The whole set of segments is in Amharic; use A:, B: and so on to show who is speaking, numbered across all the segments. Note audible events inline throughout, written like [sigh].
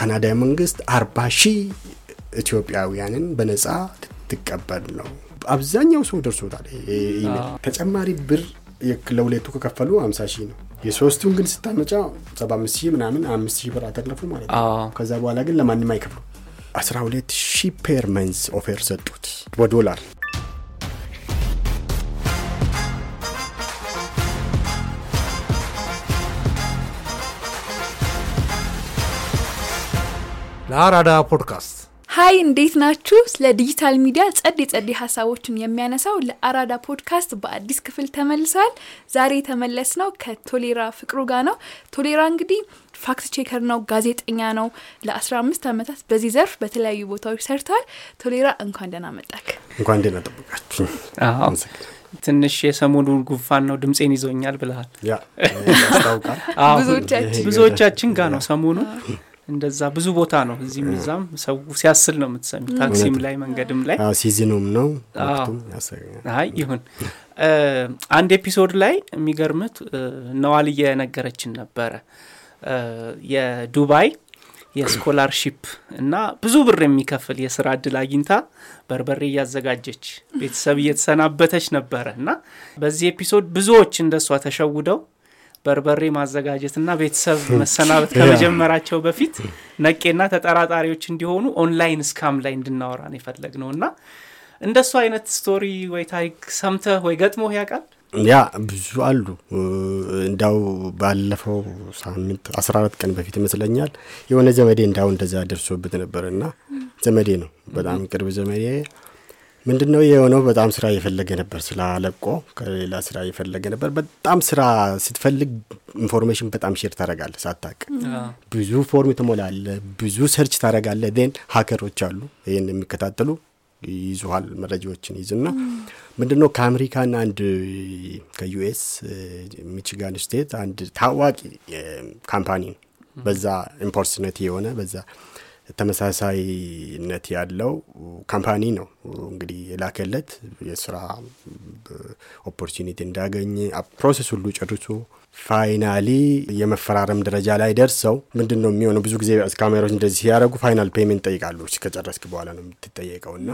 A: ካናዳ መንግስት አርባ ሺህ ኢትዮጵያውያንን በነጻ ልትቀበል ነው። አብዛኛው ሰው ደርሶታል። ተጨማሪ ብር ለሁለቱ ከከፈሉ አምሳ ሺህ ነው። የሶስቱን ግን ስታመጣ ሰባ አምስት ሺህ ምናምን አምስት ሺህ ብር አተረፉ ማለት ነው። ከዛ በኋላ ግን ለማንም አይከፍሉ። አስራ ሁለት ሺህ per month offer ሰጡት በዶላር
B: ለአራዳ podcast
C: Hi እንዴት ናችሁ? ስለ digital media ጸዴ ጸዴ ሀሳቦችን የሚያነሳው ለአራዳ ፖድካስት በአዲስ ክፍል ተመልሰዋል። ዛሬ የተመለስነው ከቶሌራ ፍቅሩ ጋር ነው። ቶሌራ እንግዲህ fact checker ነው፣ ጋዜጠኛ ነው። ለ15 ዓመታት በዚህ ዘርፍ በተለያዩ ቦታዎች ሰርተዋል። ቶሌራ እንኳን ደህና መጣክ።
A: እንኳን ደህና ጠብቃችሁ።
D: ትንሽ የሰሞኑን ጉንፋን ነው ድምፄን ይዞኛል ብልሃል።
C: ብዙዎቻችን
D: ብዙዎቻችን ጋር ነው ሰሞኑን እንደዛ ብዙ ቦታ ነው እዚህም እዛም ሰው ሲያስል ነው የምትሰሚ ታክሲም ላይ መንገድም ላይ።
A: season ኑም ነው
D: አይ ይሁን። አንድ episode ላይ የሚገርምት ነዋል እየነገረችን ነበረ። የዱባይ የ scholarship እና ብዙ ብር የሚከፍል የስራ እድል አግኝታ በርበሬ እያዘጋጀች ቤተሰብ እየተሰናበተች ነበረ እና በዚህ episode ብዙዎች እንደሷ ተሸውደው በርበሬ ማዘጋጀትና ቤተሰብ [laughs] መሰናበት ከመጀመራቸው በፊት ነቄና ተጠራጣሪዎች እንዲሆኑ online scam ላይ እንድናወራ ነው የፈለግነው እና እንደሱ አይነት story ወይ ታሪክ ሰምተህ ወይ ገጥሞ ያውቃል?
A: Yeah ብዙ አሉ። እንዳው ባለፈው ሳምንት አስራ አራት ቀን በፊት ይመስለኛል የሆነ ዘመዴ እንዳው እንደዛ ደርሶበት ነበር እና ዘመዴ ነው በጣም ቅርብ ዘመዴ ምንድን ነው የሆነው? በጣም ስራ እየፈለገ ነበር። ስላለቆ ከሌላ ስራ እየፈለገ ነበር። በጣም ስራ ስትፈልግ information በጣም share ታደርጋለ ሳታቅ ብዙ form ትሞላለ፣ ብዙ search ታደርጋለ። እና hacker ኦች አሉ ይህን የሚከታተሉ ይዙሃል፣ መረጃዎችን ይዝና ምንድን ነው ከአሜሪካና አንድ ከዩኤስ Michigan State አንድ ታዋቂ company ነው በዛ important ነት የሆነ በዛ ተመሳሳይነት ያለው company ነው እንግዲህ የላከለት የስራ opportunity እንዳገኘ process ሁሉ ጨርሶ finally የመፈራረም ደረጃ ላይ ደርሰው ምንድን ነው የሚሆነው? ብዙ ጊዜ scammer ኦች እንደዚህ ሲያደርጉ final payment ጠይቃሉ። ከጨረስክ በኋላ ነው የምትጠየቀው እና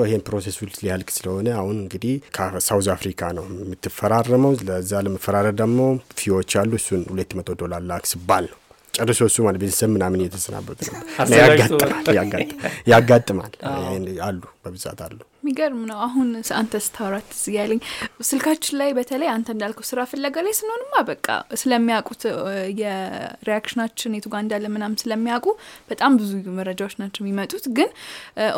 A: ይሄን process ኡ ሊያልቅ ስለሆነ አሁን እንግዲህ ከ South Africa ነው የምትፈራረመው። ለዛ ለመፈራረም ደግሞ fee ዎች አሉ። እሱን ሁለት መቶ ዶላር ላክ ሲባል ነው ጨርሶ እሱ ማለት ቤተሰብ ምናምን እየተሰናበቱ ነው። ያጋጥማል አሉ፣ በብዛት አሉ።
C: የሚገርም ነው። አሁን አንተ ስታወራት ያለኝ ስልካችን ላይ በተለይ አንተ እንዳልከው ስራ ፍለጋ ላይ ስንሆንማ በቃ ስለሚያውቁት የ reaction ኣችን የቱ ጋር እንዳለ ምናምን ስለሚያውቁ በጣም ብዙ መረጃዎች ናቸው የሚመጡት። ግን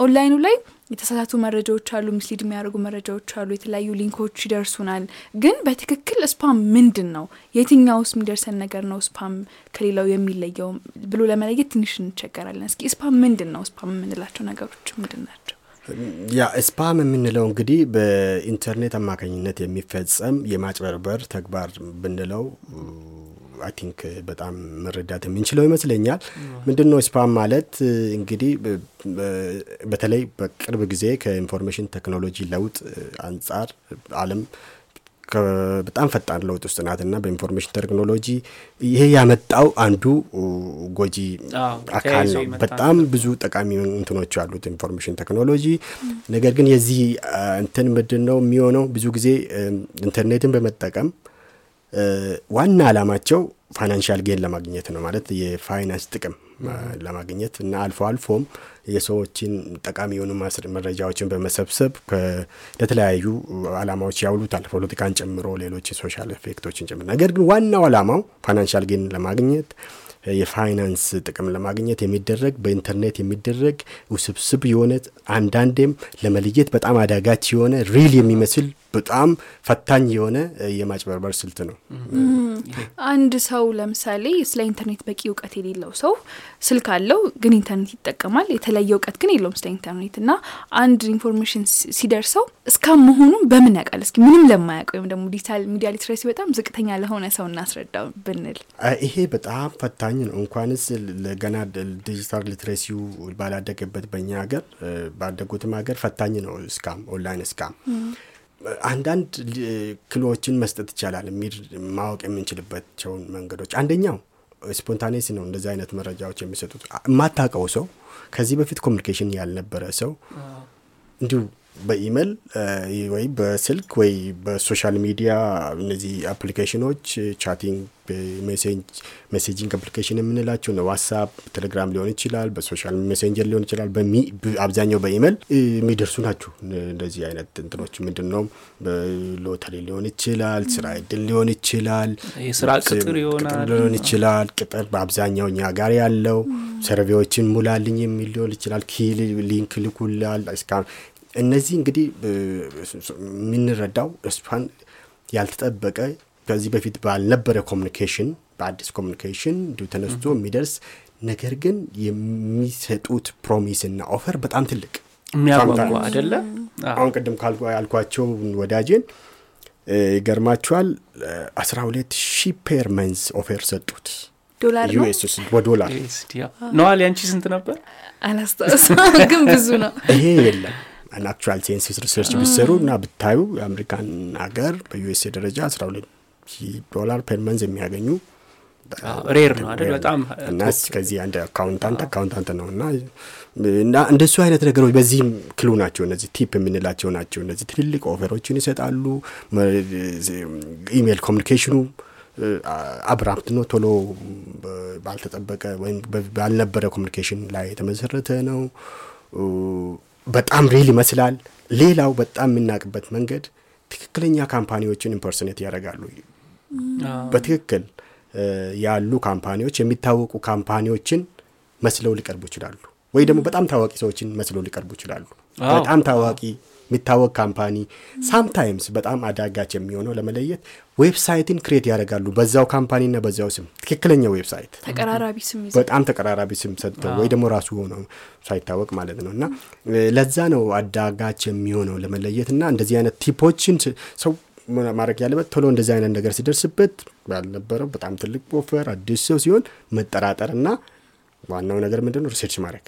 C: ኦንላይኑ ላይ የተሳሳቱ መረጃዎች አሉ፣ mislead የሚያደርጉ መረጃዎች አሉ፣ የተለያዩ link ኦች ይደርሱናል። ግን በትክክል scam ምንድን ነው? የትኛውስ የሚደርሰን ነገር ነው scam ከሌላው የሚለየው ብሎ ለመለየት ትንሽ እንቸገራለን። እስኪ scam ምንድን ነው? scam የምንላቸው ነገሮች ምንድን ናቸው?
A: Yeah scam የምንለው እንግዲህ በኢንተርኔት አማካኝነት የሚፈጸም የማጭበርበር ተግባር ብንለው I think በጣም መረዳት የምንችለው ይመስለኛል። ምንድን ነው scam ማለት እንግዲህ በተለይ በቅርብ ጊዜ ከ information technology ለውጥ አንጻር ዓለም በጣም ፈጣን ለውጥ ውስጥ ናትና በ information technology ይሄ ያመጣው አንዱ ጎጂ አካል ነው። በጣም ብዙ ጠቃሚ እንትኖች አሉት information technology። ነገር ግን የዚህ እንትን ምንድን ነው የሚሆነው ብዙ ጊዜ ኢንተርኔትን በመጠቀም ዋና ዓላማቸው financial gain ለማግኘት ነው ማለት የፋይናንስ ጥቅም ለማግኘት እና አልፎ አልፎም የሰዎችን ጠቃሚ የሆኑ መረጃዎችን በመሰብሰብ ለተለያዩ አላማዎች ያውሉታል፣ ፖለቲካን ጨምሮ ሌሎች የ social effect ኦችን ጨምሮ። ነገር ግን ዋናው አላማው financial gain ለማግኘት የፋይናንስ ጥቅም ለማግኘት የሚደረግ በኢንተርኔት የሚደረግ ውስብስብ የሆነ አንዳንዴም ለመለየት በጣም አዳጋች የሆነ real የሚመስል በጣም ፈታኝ የሆነ የማጭበርበር ስልት ነው።
C: አንድ ሰው ለምሳሌ ስለ ኢንተርኔት በቂ እውቀት የሌለው ሰው ስልክ አለው፣ ግን ኢንተርኔት ይጠቀማል። የተለየ እውቀት ግን የለውም ስለ ኢንተርኔት እና አንድ information ሲደርሰው scam መሆኑን በምን ያውቃል? እስኪ ምንም ለማያውቅ ወይም ደግሞ digital media literacy በጣም ዝቅተኛ ለሆነ ሰው እናስረዳው ብንል
A: ይሄ በጣም ፈታኝ ነው። እንኳንስ ገና digital literacy ው ባላደገበት በእኛ ሀገር ባደጉትም ሀገር ፈታኝ ነው። scam online scam አንዳንድ clue ኦችን መስጠት ይቻላል የሚል ማወቅ የምንችልባቸውን መንገዶች አንደኛው spontaneous ነው እንደዚህ አይነት መረጃዎች የሚሰጡት። የማታውቀው ሰው ከዚህ በፊት communication ያልነበረ ሰው እንዲሁ በኢሜል ወይ በስልክ ወይ በ social media እነዚህ application ኦች chatting messaging application የምንላቸው ነው። ዋትሳፕ፣ ቴሌግራም ሊሆን ይችላል፣ በ social messenger ሊሆን ይችላል። አብዛኛው በኢሜል የሚደርሱ ናቸው። እንደዚህ አይነት እንትኖች ምንድን ነው በሎተሪ ሊሆን ይችላል፣ ስራ እድል ሊሆን ይችላል፣
D: የስራ ቅጥር
A: ሊሆን ይችላል። ቅጥር በአብዛኛው እኛ ጋር ያለው survey ዎችን ሙላልኝ የሚል ሊሆን ይችላል። ኪ link ይልኩልሃል እነዚህ እንግዲህ የምንረዳው እሷን ያልተጠበቀ ከዚህ በፊት ባልነበረ communication በአዲስ communication እንዲሁ ተነስቶ የሚደርስ ነገር ግን የሚሰጡት promise እና offer በጣም ትልቅ
D: የሚያጓጓ አይደለ?
A: አሁን ቅድም ያልኳቸው ወዳጄን ይገርማችኋል አስራ ሁለት ሺህ per month offer ሰጡት። ዩኤስ በዶላር።
D: ነዋል ያንቺ ስንት ነበር?
C: አላስታውስም፣ ግን ብዙ ነው።
A: ይሄ የለም actual census research ቢሰሩ እና ብታዩ የአሜሪካን ሀገር በዩኤስኤ ደረጃ አስራ ሁለት ዶላር per month የሚያገኙ
D: rare ነው አይደል? በጣም
A: እና ከዚህ አንድ accountant accountant ነው እና እና እንደሱ አይነት ነገሮች በዚህም clue ናቸው። እነዚህ tip የምንላቸው ናቸው። እነዚህ ትልልቅ offer ኦችን ይሰጣሉ። ኢሜይል communication ኑ abrupt ነው። ቶሎ ባልተጠበቀ ወይም ባልነበረ communication ላይ የተመሰረተ ነው። በጣም real ይመስላል። ሌላው በጣም የምናውቅበት መንገድ ትክክለኛ company ዎችን impersonate ያደርጋሉ። በትክክል ያሉ company ዎች የሚታወቁ company ዎችን መስለው ሊቀርቡ ይችላሉ። ወይ ደግሞ በጣም ታዋቂ ሰዎችን መስለው ሊቀርቡ ይችላሉ። በጣም ታዋቂ የሚታወቅ company sometimes በጣም አዳጋች የሚሆነው ለመለየት website ን create ያደርጋሉ በዛው company ና በዛው ስም ትክክለኛ website
C: ተቀራራቢ ስም
A: በጣም ተቀራራቢ ስም ሰጥተው ወይ ደግሞ ራሱ ሆነው ሳይታወቅ ማለት ነው። እና ለዛ ነው አዳጋች የሚሆነው ለመለየት እና እንደዚህ አይነት tip ኦችን ሰው ማድረግ ያለበት ቶሎ እንደዚህ አይነት ነገር ሲደርስበት ያልነበረው በጣም ትልቅ offer አዲስ ሰው ሲሆን መጠራጠርና ዋናው ነገር ምንድን ነው? research ማድረግ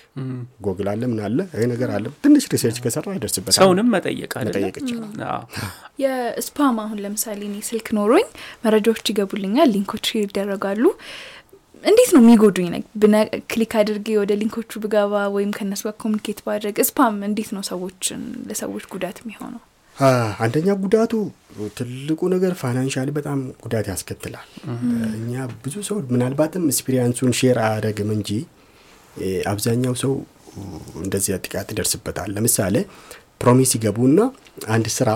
A: ጎግል አለ ምን አለ ይሄ ነገር አለ። ትንሽ research ከሰራ ይደርስበታል።
D: ሰውንም መጠየቅ?
A: መጠየቅ ይችላል።
C: የ spam አሁን ለምሳሌ እኔ ስልክ ኖሮኝ መረጃዎች ይገቡልኛል፣ link ኦች ይደረጋሉ። እንዴት ነው የሚጎዱኝ? click አድርጌ ወደ link ኦቹ ብገባ ወይም ከእነሱ ጋር communicate ባድረግ spam እንዴት ነው ሰዎችን ለሰዎች ጉዳት የሚሆነው?
A: አንደኛ ጉዳቱ ትልቁ ነገር financially በጣም ጉዳት ያስከትላል። እኛ ብዙ ሰው ምናልባትም experience ኡን share አያደርግም እንጂ አብዛኛው ሰው እንደዚያ ጥቃት ይደርስበታል። ለምሳሌ promise ይገቡና አንድ ስራ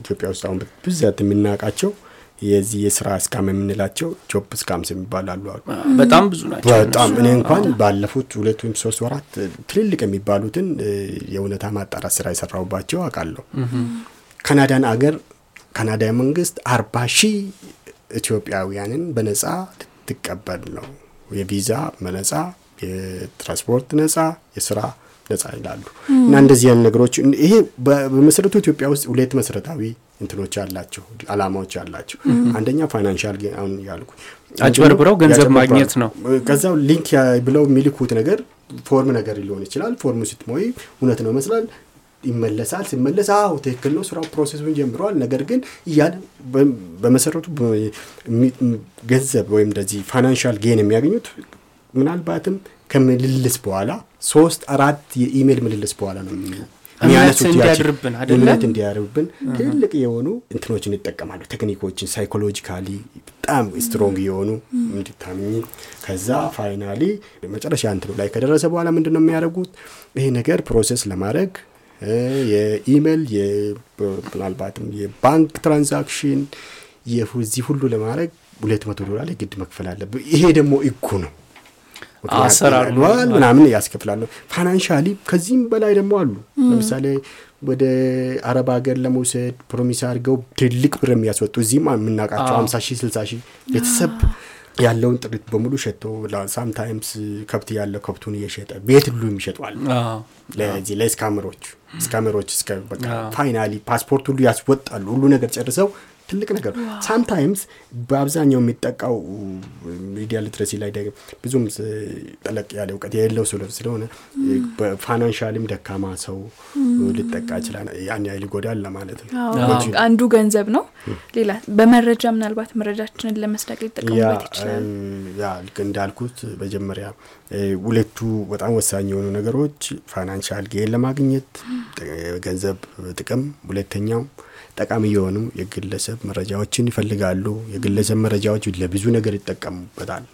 A: ኢትዮጵያ ውስጥ አሁን ብዛት የምናውቃቸው የዚህ የስራ scam የምንላቸው job scams የሚባላሉ አሉ።
D: በጣም ብዙ ናቸው።
A: በጣም እኔ እንኳን ባለፉት ሁለት ወይም ሶስት ወራት ትልልቅ የሚባሉትን የእውነታ ማጣራት ስራ የሰራሁባቸው አውቃለሁ። ካናዳን አገር ካናዳ መንግስት አርባ ሺህ ኢትዮጵያውያንን በነጻ ልትቀበል ነው። የቪዛ በነጻ የትራንስፖርት ነጻ፣ የስራ ነጻ ይላሉ እና እንደዚህ አይነት ነገሮች ይሄ በመሰረቱ ኢትዮጵያ ውስጥ ሁለት መሰረታዊ እንትኖች አላቸው፣ አላማዎች አላቸው። አንደኛ financial አሁን ያልኩ
D: አጭበርብረው ገንዘብ ማግኘት ነው።
A: ከዛው link ብለው የሚልኩት ነገር form ነገር ሊሆን ይችላል። form ኡ ስትሞይ እውነት ነው ይመስላል ይመለሳል። ሲመለስ አዎ ትክክል ነው፣ ስራው process ኡን ጀምረዋል። ነገር ግን እያለ በመሰረቱ ገንዘብ ወይም እንደዚህ financial gain የሚያገኙት ምናልባትም ከምልልስ በኋላ ሶስት አራት የኢሜይል ምልልስ በኋላ ነው
D: እምነት እንዲያድርብን?
A: እምነት እንዲያድርብን ትልቅ የሆኑ እንትኖችን ይጠቀማሉ። ቴክኒኮችን psychologically በጣም strong የሆኑ እንድታምኝ ከዛ finally መጨረሻ እንትኑ ላይ ከደረሰ በኋላ ምንድን ነው የሚያደርጉት ይሄ ነገር process ለማድረግ የኢሜይል ምናልባትም የባንክ transaction የዚህ ሁሉ ለማድረግ ሁለት መቶ ዶላር የግድ መክፈል አለብህ። ይሄ ደግሞ እኩ ነው
D: አሰራሩ
A: ምናምን ያስከፍላሉ። financially ከዚህም በላይ ደግሞ አሉ። ለምሳሌ ወደ አረብ ሀገር ለመውሰድ promise አድርገው ትልቅ ብር የሚያስወጡ እዚህም የምናውቃቸው ሀምሳ ሺህ ስልሳ ሺህ ቤተሰብ ያለውን ጥሪት በሙሉ ሸጥቶ sometimes ከብት ያለው ከብቱን እየሸጠ ቤት ሁሉ የሚሸጧል። ለዚህ ለ scammer ኦች scammer ኦች እስከ በቃ finally ፓስፖርት ሁሉ ያስወጣሉ። ሁሉ ነገር ጨርሰው ትልቅ ነገር sometimes በአብዛኛው የሚጠቃው media literacy ላይ ብዙም ጠለቅ ያለ እውቀት የሌለው ሰው ስለሆነ በ financial ም ደካማ ሰው ሊጠቃ ይችላል። ያን ያህል ይጎዳል ለማለት ነው።
C: አንዱ ገንዘብ ነው። ሌላ በመረጃ ምናልባት መረጃችንን ለመስረቅ
A: ያ
C: ሊጠቀሙበት ይችላል።
A: ያ ልክ እንዳልኩት መጀመሪያ ሁለቱ በጣም ወሳኝ የሆኑ ነገሮች financial gain ለማግኘት ገንዘብ ጥቅም፣ ሁለተኛው ጠቃሚ የሆኑ የግለሰብ መረጃዎችን ይፈልጋሉ። የግለሰብ መረጃዎች ለብዙ ነገር ይጠቀሙበታል።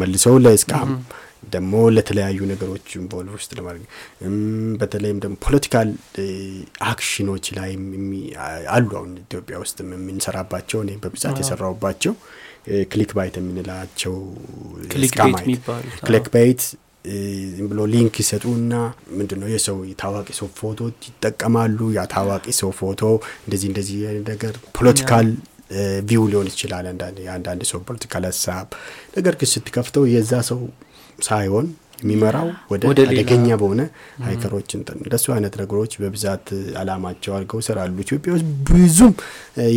A: መልሰው ለ scam ደግሞ ለተለያዩ ነገሮች involve ውስጥ ለማድረግ በተለይም ደግሞ political action ኦች ላይ አሉ። አሁን ኢትዮጵያ ውስጥ የምንሰራባቸው እኔ በብዛት የሰራሁባቸው እ፣ click bait የምንላቸው click bait ዝም ብሎ link ይሰጡና ምንድን ነው የሰው ታዋቂ ሰው ፎቶ ይጠቀማሉ። ያ ታዋቂ ሰው ፎቶ እንደዚህ እንደዚህ ነገር political view ሊሆን ይችላል። አንዳንድ የአንዳንድ ሰው political ሀሳብ ነገር ግን ስትከፍተው የዛ ሰው ሳይሆን የሚመራው ወደ አደገኛ በሆነ hacker ኦች እንትን እንደሱ አይነት ነገሮች በብዛት አላማቸው አድርገው ይሰራሉ። ኢትዮጵያ ውስጥ ብዙም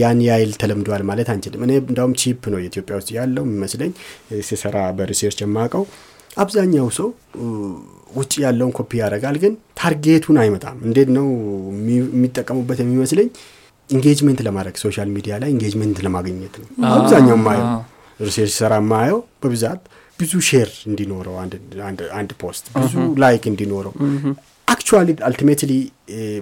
A: ያን ያህል ተለምዷል ማለት አንችልም። እኔ እንዳውም cheap ነው ኢትዮጵያ ውስጥ ያለው የሚመስለኝ ሲሰራ በ research የማውቀው አብዛኛው ሰው ውጭ ያለውን ኮፒ ያደርጋል፣ ግን target ኡን አይመጣም። እንዴት ነው የሚ- የሚጠቀሙበት የሚመስለኝ? engagement ለማድረግ social media ላይ engagement ለማግኘት ነው። አብዛኛው ማየው
D: አዎ።
A: research ሰራ ማየው በብዛት ብዙ share እንዲኖረው አንድ post ብዙ like እንዲኖረው actually ultimately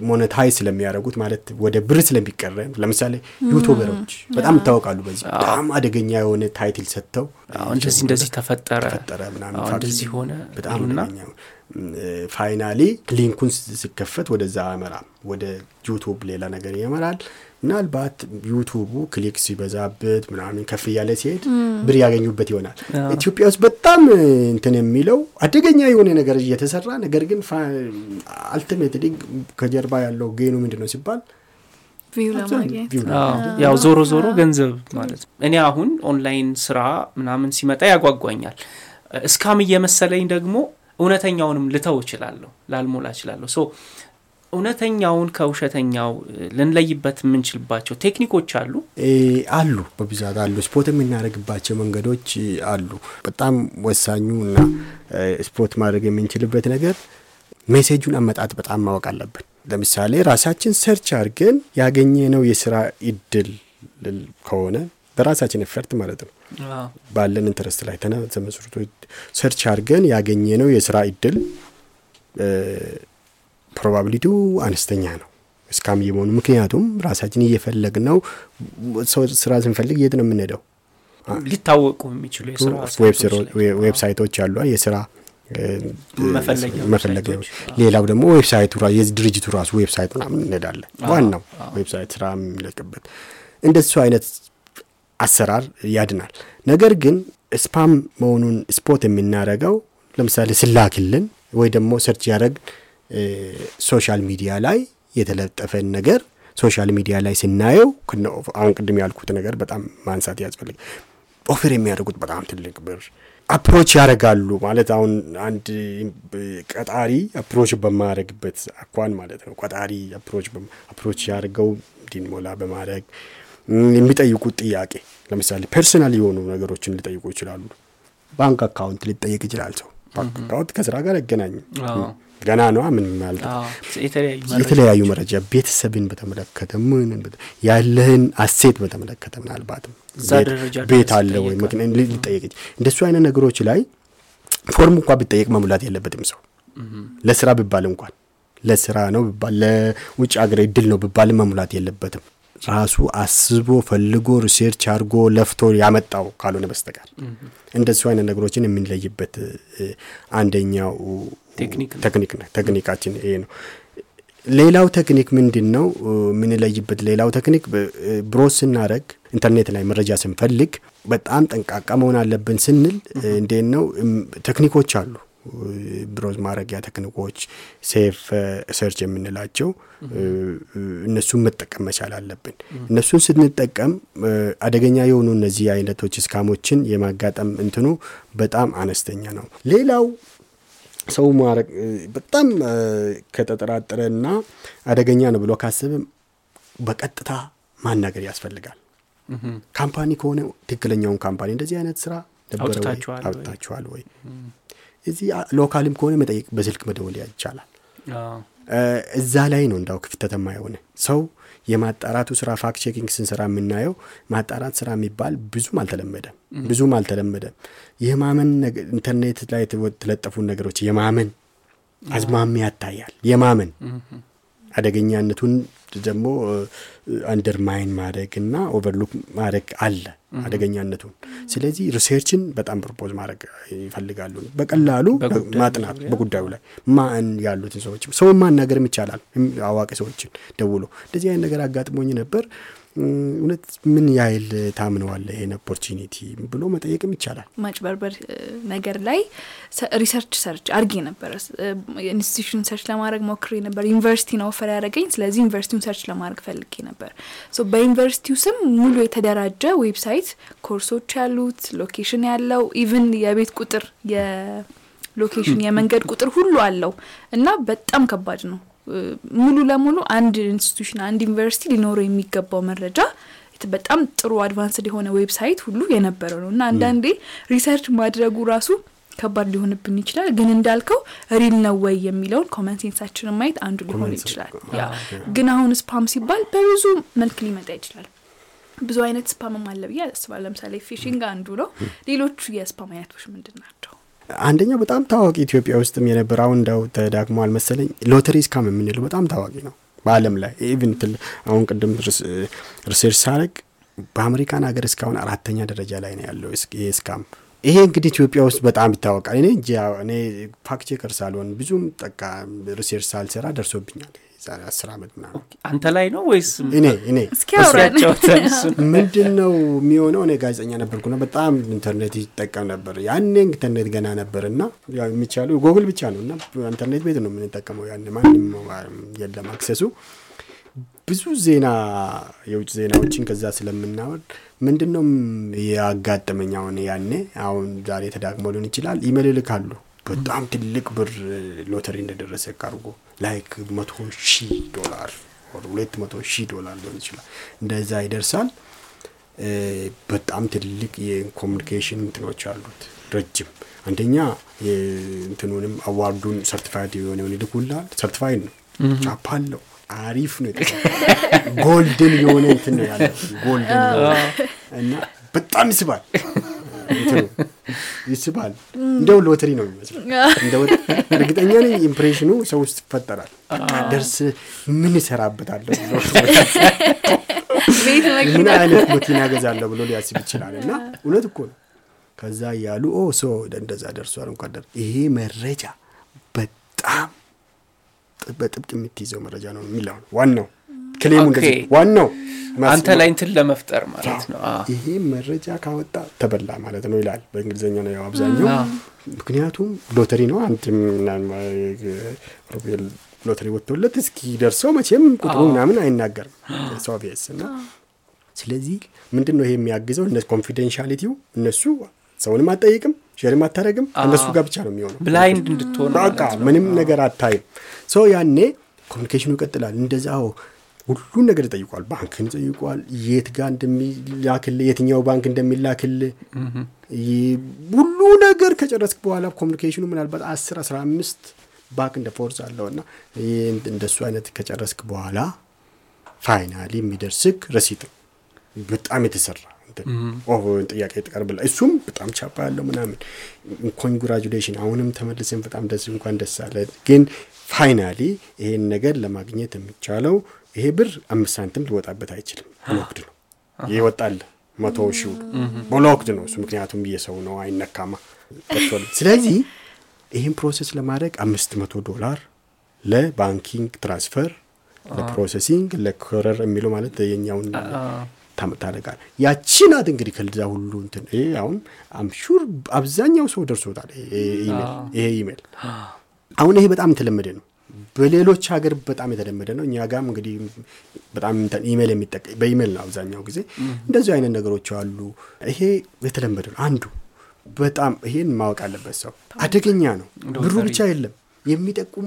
A: monetize ስለሚያደርጉት ማለት ወደ ብር ስለሚቀየር ለምሳሌ YouTuber ኦች በጣም ይታወቃሉ። በዚህ በጣም አደገኛ የሆነ title ሰጥተው
D: አዎ፣ እንደዚህ እንደዚህ ተፈጠረ.
A: ተፈጠረ ምናምን
D: እንደዚህ ሆነ
A: በጣም አደገኛ finally link ኡን ሲከፈት ወደዛ ያመራል፣ ወደ YouTube ሌላ ነገር ይመራል። ምናልባት YouTube ኡ click ሲበዛበት ምናምን ከፍ እያለ ሲሄድ ብር ያገኙበት ይሆናል። ኢትዮጵያ ውስጥ በጣም እንትን የሚለው አደገኛ የሆነ ነገር እየተሰራ ነገር ግን ultimately ከጀርባ ያለው gain ኡ ምንድን ነው ሲባል
D: ያው ዞሮ ዞሮ ገንዘብ ማለት ነው። እኔ አሁን ኦንላይን ስራ ምናምን ሲመጣ ያጓጓኛል። scam እየመሰለኝ ደግሞ እውነተኛውንም ልተው እችላለሁ፣ ላልሞላ እችላለሁ። so እውነተኛውን ከውሸተኛው ልንለይበት የምንችልባቸው ቴክኒኮች አሉ።
A: አሉ በብዛት አሉ። spot የምናደርግባቸው መንገዶች አሉ። በጣም ወሳኙ እና spot ማድረግ የምንችልበት ነገር message ኡን አመጣጥ በጣም ማወቅ አለብን። ለምሳሌ ራሳችን search አድርገን ያገኘነው የስራ እድል ከሆነ በራሳችን effort ማለት ነው ባለን interest ላይ ተመስርቶ search አድርገን ያገኘነው የስራ እድል probability ው አነስተኛ ነው። scam የመሆኑ ምክንያቱም ራሳችን እየፈለግ ነው። ሰው ስራ ስንፈልግ የት ነው የምንሄደው?
D: ሊታወቁ የሚችሉ website
A: ኦች አሉ የስራ
D: መፈለጊያ
A: ሌላው ደግሞ website ኡ ድርጅቱ ራሱ website ምናምን እንሄዳለን። ዋናው website ስራ የሚለቅበት እንደሱ አይነት አሰራር ያድናል። ነገር ግን spam መሆኑን spot የምናደርገው ለምሳሌ ስላክልን ወይ ደግሞ search ያደረግ social media ላይ የተለጠፈን ነገር social media ላይ ስናየው አሁን ቅድም ያልኩት ነገር በጣም ማንሳት ያስፈልግ offer የሚያደርጉት በጣም ትልቅ ብር approach ያደርጋሉ ማለት አሁን አንድ ቀጣሪ approach በማያደርግበት አኳኋን ማለት ነው። ቀጣሪ approach approach ያደርገው እንዲሞላ በማድረግ የሚጠይቁት ጥያቄ ለምሳሌ personal የሆኑ ነገሮችን ሊጠይቁ ይችላሉ። bank account ሊጠየቅ ይችላል ሰው። bank account ከስራ ጋር አይገናኝም ገና ነዋ። ምን ማለት
D: የተለያዩ
A: መረጃ ቤተሰብን በተመለከተ ምንን ያለህን asset በተመለከተ ምናልባትም ቤት- አለ ወይ? ሊጠየቅ እንደሱ አይነት ነገሮች ላይ form እንኳን ቢጠየቅ መሙላት የለበትም ሰው። ለስራ ቢባል እንኳን ለስራ ነው ቢባል ለውጭ ሀገር እድል ነው ቢባል መሙላት የለበትም። ራሱ አስቦ ፈልጎ research አድርጎ ለፍቶ ያመጣው ካልሆነ በስተቀር። እንደሱ አይነት ነገሮችን የምንለይበት አንደኛው
D: ቴክኒክ ነው።
A: ቴክኒካችን ይሄ ነው። ሌላው ቴክኒክ ምንድን ነው የምንለይበት ሌላው ቴክኒክ browse ስናደረግ ኢንተርኔት ላይ መረጃ ስንፈልግ በጣም ጠንቃቃ መሆን አለብን ስንል እንዴት ነው? ቴክኒኮች አሉ። browse ማድረጊያ ቴክኒኮች safe search የምንላቸው እነሱን መጠቀም መቻል አለብን። እነሱን ስንጠቀም አደገኛ የሆኑ እነዚህ አይነቶች scam ኦችን የማጋጠም እንትኑ በጣም አነስተኛ ነው። ሌላው ሰው ማድረግ በጣም ከተጠራጠረና አደገኛ ነው ብሎ ካሰበ በቀጥታ ማናገር ያስፈልጋል። company ከሆነ ትክክለኛውን company እንደዚህ አይነት ስራ
D: አውጥታችኋል ወይ?
A: እዚህ local ም ከሆነ መጠየቅ በስልክ መደወል ይቻላል። እዛ ላይ ነው እንዳው ክፍተተማ የሆነ ሰው የማጣራቱ ስራ fact checking ስንሰራ የምናየው ማጣራት ስራ የሚባል ብዙም አልተለመደም ብዙም አልተለመደም። የማመን ኢንተርኔት ላይ የተወ- የተለጠፉ ነገሮች የማመን አዝማሚያ ያታያል። የማመን አደገኛነቱን ደግሞ undermine ማድረግ እና overlook ማድረግ አለ አደገኛነቱን። ስለዚህ research ን በጣም propose ማድረግ ይፈልጋሉ። በቀላሉ ማጥናት በጉዳዩ ላይ ማን ያሉትን ሰዎች ሰውን ማናገርም ይቻላል። አዋቂ ሰዎችን ደውሎ። እንደዚህ አይነት ነገር አጋጥሞኝ ነበር እውነት ምን ያህል ታምነዋለ ይሄን opportunity ብሎ መጠየቅም ይቻላል?
C: ማጭበርበር ነገር ላይ research search አርጌ ነበር institution search ለማድረግ ሞክሬ ነበር። ዩኒቨርሲቲ ነው offer ያደረገኝ። ስለዚህ ዩኒቨርሲቲውን search ለማድረግ ፈልጌ ነበር። በዩኒቨርሲቲው ስም ሙሉ የተደራጀ website ኮርሶች ያሉት location ያለው even የቤት ቁጥር የ location የመንገድ ቁጥር ሁሉ አለው። እና በጣም ከባድ ነው ሙሉ ለሙሉ አንድ institution አንድ ዩኒቨርሲቲ ሊኖረው የሚገባው መረጃ በጣም ጥሩ advanced የሆነ website ሁሉ የነበረው ነው። እና አንዳንዴ research ማድረጉ ራሱ ከባድ ሊሆንብን ይችላል። ግን እንዳልከው real ነው ወይ የሚለውን common sense ኣችንን ማየት አንዱ ሊሆን ይችላል። ግን አሁን spam ሲባል በብዙ መልክ ሊመጣ ይችላል። ብዙ አይነት spam ም አለ ብዬ አስባለሁ ለምሳሌ phishing አንዱ ነው። ሌሎቹ የ spam አይነቶች ምንድን ናቸው
A: አንደኛው በጣም ታዋቂ ኢትዮጵያ ውስጥም የነበረ አሁን እንዳው አልመሰለኝ lottery scam የምንለው በጣም ታዋቂ ነው በአለም ላይ even till አሁን ቅድም research ሳረግ በአሜሪካን ሀገር እስካሁን አራተኛ ደረጃ ላይ ነው ያለው ይህ scam ይሄ እንግዲህ ኢትዮጵያ ውስጥ በጣም ይታወቃል። እኔ እኔ fact ሳልሆን ብዙም ጠቃ research ሳልሰራ ደርሶብኛል ዛሬ አስር ዓመት ምናምን
D: አንተ ላይ ነው ወይስ
A: እኔ እኔ? ምንድን ነው [laughs] የሚሆነው? እኔ ጋዜጠኛ ነበርኩና በጣም ኢንተርኔት እጠቀም ነበር። ያኔ ኢንተርኔት ገና ነበር እና ያው የሚቻለው ጎግል ብቻ ነው እና ኢንተርኔት ቤት ነው የምንጠቀመው። ያኔ ማንም የለም access ኡ። ብዙ ዜና የውጭ ዜናዎችን ከዛ ስለምናወርድ ምንድን ነው ያጋጠመኝ አሁን ያኔ አሁን ዛሬ ተደጋግሞ ሊሆን ይችላል ኢሜል ይልካሉ በጣም ትልቅ ብር ሎተሪ እንደደረሰ ካርጎ like መቶ ሺህ ዶላር ሁለት መቶ ሺህ ዶላር ሊሆን ይችላል። እንደዛ ይደርሳል። በጣም ትልቅ የ communication እንትኖች አሉት። ረጅም አንደኛ እንትኑንም award ኡን certified የሆነውን ይልኩልሃል certified ነው። ጫፓ አለው አሪፍ ነው golden የሆነ እንትን ነው ያለው። golden የሆነ እና በጣም ይስባል ይስባል። እንደው ሎተሪ ነው የሚመስለው። እርግጠኛ ነኝ impression ኑ ሰው ውስጥ ይፈጠራል። በቃ ደርሶኝ ምን ይሰራበታለሁ [laughs] ምን አይነት መኪና ገዛለሁ ብሎ ሊያስብ ይችላል። እና እውነት እኮ ነው። ከዛ እያሉ oh so እንደዛ ደርሶሃል እንኳን ደር ይሄ መረጃ በጣም በጥብቅ የምትይዘው መረጃ ነው የሚለው ዋናው claim ኡ
D: እንደዚህ
A: ዋናው
D: አንተ ላይ እንትን ለመፍጠር ማለት ነው።
A: ይሄ መረጃ ካወጣ ተበላ ማለት ነው ይላል በእንግሊዝኛ ነው ያው አብዛኛው። ምክንያቱም ሎተሪ ነው። አንድ ሎተሪ ወጥቶለት እስኪ ደርሰው መቼም ቁጥሩ ምናምን አይናገርም። base እና ስለዚህ ምንድን ነው ይሄ የሚያግዘው? እነ confidentiality ው እነሱ ሰውንም አትጠይቅም share ም አታደረግም እነሱ ጋር ብቻ ነው የሚሆነው።
D: blind እንድትሆን
A: በቃ ምንም ነገር አታይም። ሰው ያኔ communication ኑ ይቀጥላል። እንደዛው ሁሉን ነገር ይጠይቁሃል። ባንክህን ይጠይቁሃል። የት ጋር እንደሚላክልህ የትኛው ባንክ እንደሚላክልህ ሁሉ ነገር ከጨረስክ በኋላ communication ኑ ምናልባት አስር አስራ አምስት ባንክ እንደ force አለው እና እንደሱ አይነት ከጨረስክ በኋላ finally የሚደርስክ receipt በጣም የተሰራ ጥያቄ ትቀርብልሃለች እሱም በጣም ቻፓ ያለው ምናምን congratulation አሁንም ተመልሰን በጣም ደስ እንኳን ደስ አለህ ግን finally ይሄን ነገር ለማግኘት የሚቻለው ይሄ ብር አምስት ሳንቲም ሊወጣበት አይችልም። blocked ነው። ይወጣል መቶ ሺው blocked ነው እሱ። ምክንያቱም የሰው ነው አይነካማ? ስለዚህ ይህን process ለማድረግ አምስት መቶ ዶላር ለ banking transfer ለ processing ለ courier የሚለው ማለት የኛውን ታደርጋል ያቺ ናት እንግዲህ ከዛ ሁሉ እንትን። ይሄ አሁን I'm sure አብዛኛው ሰው ደርሶታል ይሄ ኢሜል። አሁን ይሄ በጣም የተለመደ ነው በሌሎች ሀገር በጣም የተለመደ ነው። እኛ ጋም እንግዲህ በጣም ኢሜል የሚጠቀም በኢሜል ነው አብዛኛው ጊዜ እንደዚህ አይነት ነገሮች አሉ። ይሄ የተለመደ ነው። አንዱ በጣም ይሄን ማወቅ አለበት ሰው አደገኛ ነው። ብሩ ብቻ የለም። የሚጠቁሙ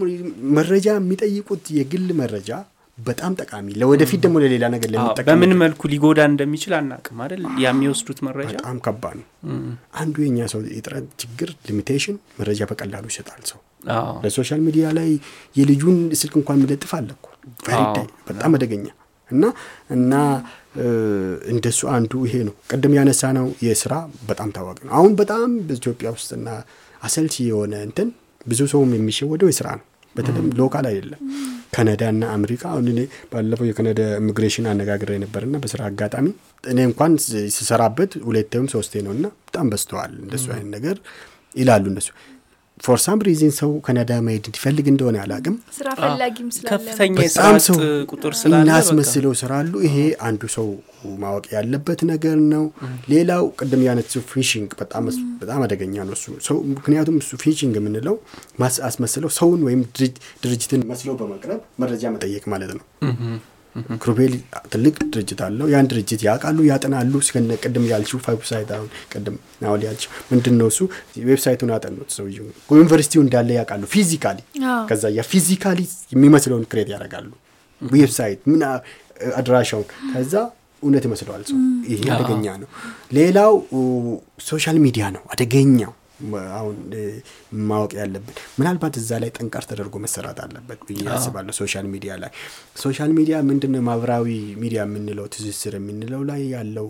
A: መረጃ የሚጠይቁት የግል መረጃ በጣም ጠቃሚ ለወደፊት ደግሞ ለሌላ ነገር ለሚጠቀም
D: በምን መልኩ ሊጎዳ እንደሚችል አናቅም አይደል? የሚወስዱት መረጃ
A: በጣም ከባድ ነው። አንዱ የኛ ሰው የእጥረት ችግር limitation፣ መረጃ በቀላሉ ይሰጣል ሰው
D: አዎ፣
A: ለ social media ላይ የልጁን ስልክ እንኳን የሚለጥፍ አለ እኮ በጣም አደገኛ እና እና እንደሱ አንዱ ይሄ ነው። ቅድም ያነሳ ነው የስራ በጣም ታዋቂ ነው። አሁን በጣም በኢትዮጵያ ውስጥና አሰልቺ የሆነ እንትን ብዙ ሰውም የሚሸወደው የስራ ነው። በተለይም local አይደለም። ካናዳና አሜሪካ አሁን እኔ ባለፈው የካናዳ ኢሚግሬሽን አነጋግሬ ነበርና በስራ አጋጣሚ እኔ እንኳን ስሰራበት ሁለቴም ሶስቴ ነው እና በጣም በዝተዋል እንደሱ አይነት ነገር ይላሉ እነሱ for some reason ሰው ካናዳ መሄድ እንዲፈልግ እንደሆነ አላቅም
C: ስራ ፈላጊም
D: ከፍተኛ የስራ ቁጥር
A: እናስመስለው ስራሉ። ይሄ አንዱ ሰው ማወቅ ያለበት ነገር ነው። ሌላው ቅድም ያልሽው phishing በጣም በጣም አደገኛ ነው እሱ ሰው ምክንያቱም እሱ phishing የምንለው ማስ- አስመስለው ሰውን ወይም ድርጅ- ድርጅትን መስለው በመቅረብ መረጃ መጠየቅ ማለት ነው። ክሩቤል ትልቅ ድርጅት አለው። ያን ድርጅት ያውቃሉ፣ ያጠናሉ። እስከነ ቅድም ያልሽው website አሁን ቅድም ናውል ያልሽው ምንድን ነው እሱ website ኡን አጠኑት። ሰውዬው ዩኒቨርሲቲው እንዳለ ያውቃሉ
C: physically።
A: ከዛ ያ physically የሚመስለውን create ያደርጋሉ። website ምን አድራሻውን ከዛ እውነት ይመስለዋል ሰው። ይሄ አደገኛ ነው። ሌላው social media ነው አደገኛው። አሁን ማወቅ ያለብን ምናልባት እዛ ላይ ጠንከር ተደርጎ መሰራት አለበት ብዬ አስባለሁ። social media ላይ social media ምንድን ነው ማህበራዊ ሚዲያ የምንለው ትስስር የምንለው ላይ ያለው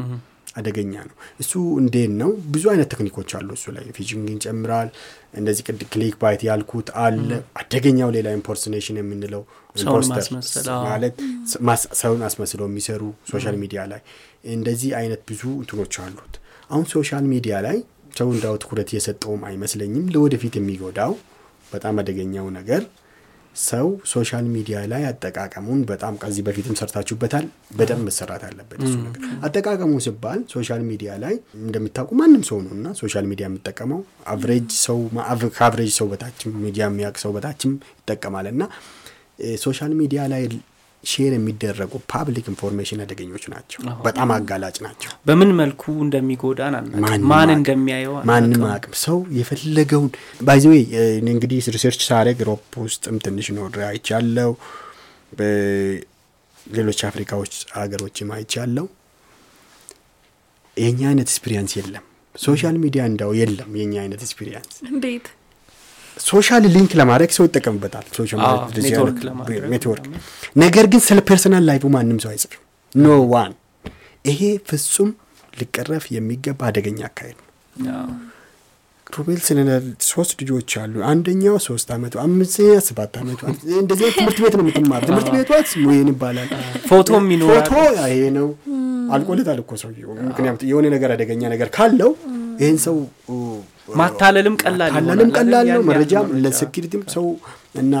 D: እህ፣
A: አደገኛ ነው። እሱ እንዴት ነው? ብዙ አይነት technique ኦች አሉ። እሱ ላይ phishing ይጨምራል። እንደዚህ ቅድም click bait ያልኩት አለ። አደገኛው ሌላ impersonation የምንለው
D: imposter
A: ማለት ሰውን አስመስለው የሚሰሩ social media ላይ እንደዚህ አይነት ብዙ እንትኖች አሉት። አሁን social media ላይ ሰው እንዳው ትኩረት እየሰጠውም አይመስለኝም። ለወደፊት የሚጎዳው በጣም አደገኛው ነገር ሰው social media ላይ አጠቃቀሙን በጣም ከዚህ በፊትም ሰርታችሁበታል። በደንብ መሰራት አለበት እሱ ነገር። አጠቃቀሙ ሲባል social media ላይ እንደምታውቁ ማንም ሰው ነው እና social media የሚጠቀመው average ሰው ከ average ሰው በታችም ሚዲያ የሚያውቅ ሰው በታችም ይጠቀማል እና social media ላይ share የሚደረጉ public information አደገኞች ናቸው። በጣም አጋላጭ ናቸው።
D: በምን መልኩ እንደሚጎዳን ማን እንደሚያየው
A: ማንም አቅም ሰው የፈለገውን by the way እንግዲህ research ሳደርግ Europe ውስጥም ትንሽ ኖር አይቻለው፣ በሌሎች አፍሪካዎች ሀገሮችም አይቻለው። የኛ አይነት experience የለም። social media እንዳው የለም የኛ አይነት experience።
C: እንዴት
A: social link ለማድረግ ሰው ይጠቀምበታል።
D: ኔትወርክ
A: ነገር ግን ስለ personal life ኡ ማንም ሰው አይጽፍም። ኖ ዋን። ይሄ ፍጹም ሊቀረፍ የሚገባ አደገኛ አካሄድ ነው። ሩቤል ስለ ሶስት ልጆች አሉ። አንደኛው ሶስት አመቱ፣ አምስተኛ ሰባት አመቱ። እንደዚህ ትምህርት ቤት ነው የምትማር። ትምህርት ቤቷ ሙይን ይባላል።
D: ይኖራል።
A: ፎቶ ይሄ ነው አልቆለታል እኮ ሰውዬው። ምክንያቱም የሆነ ነገር አደገኛ ነገር ካለው ይህን ሰው
D: ማታለልም ቀላል
A: ማታለልም ቀላል? ነው። መረጃም ለሴኪሪቲም ሰው እና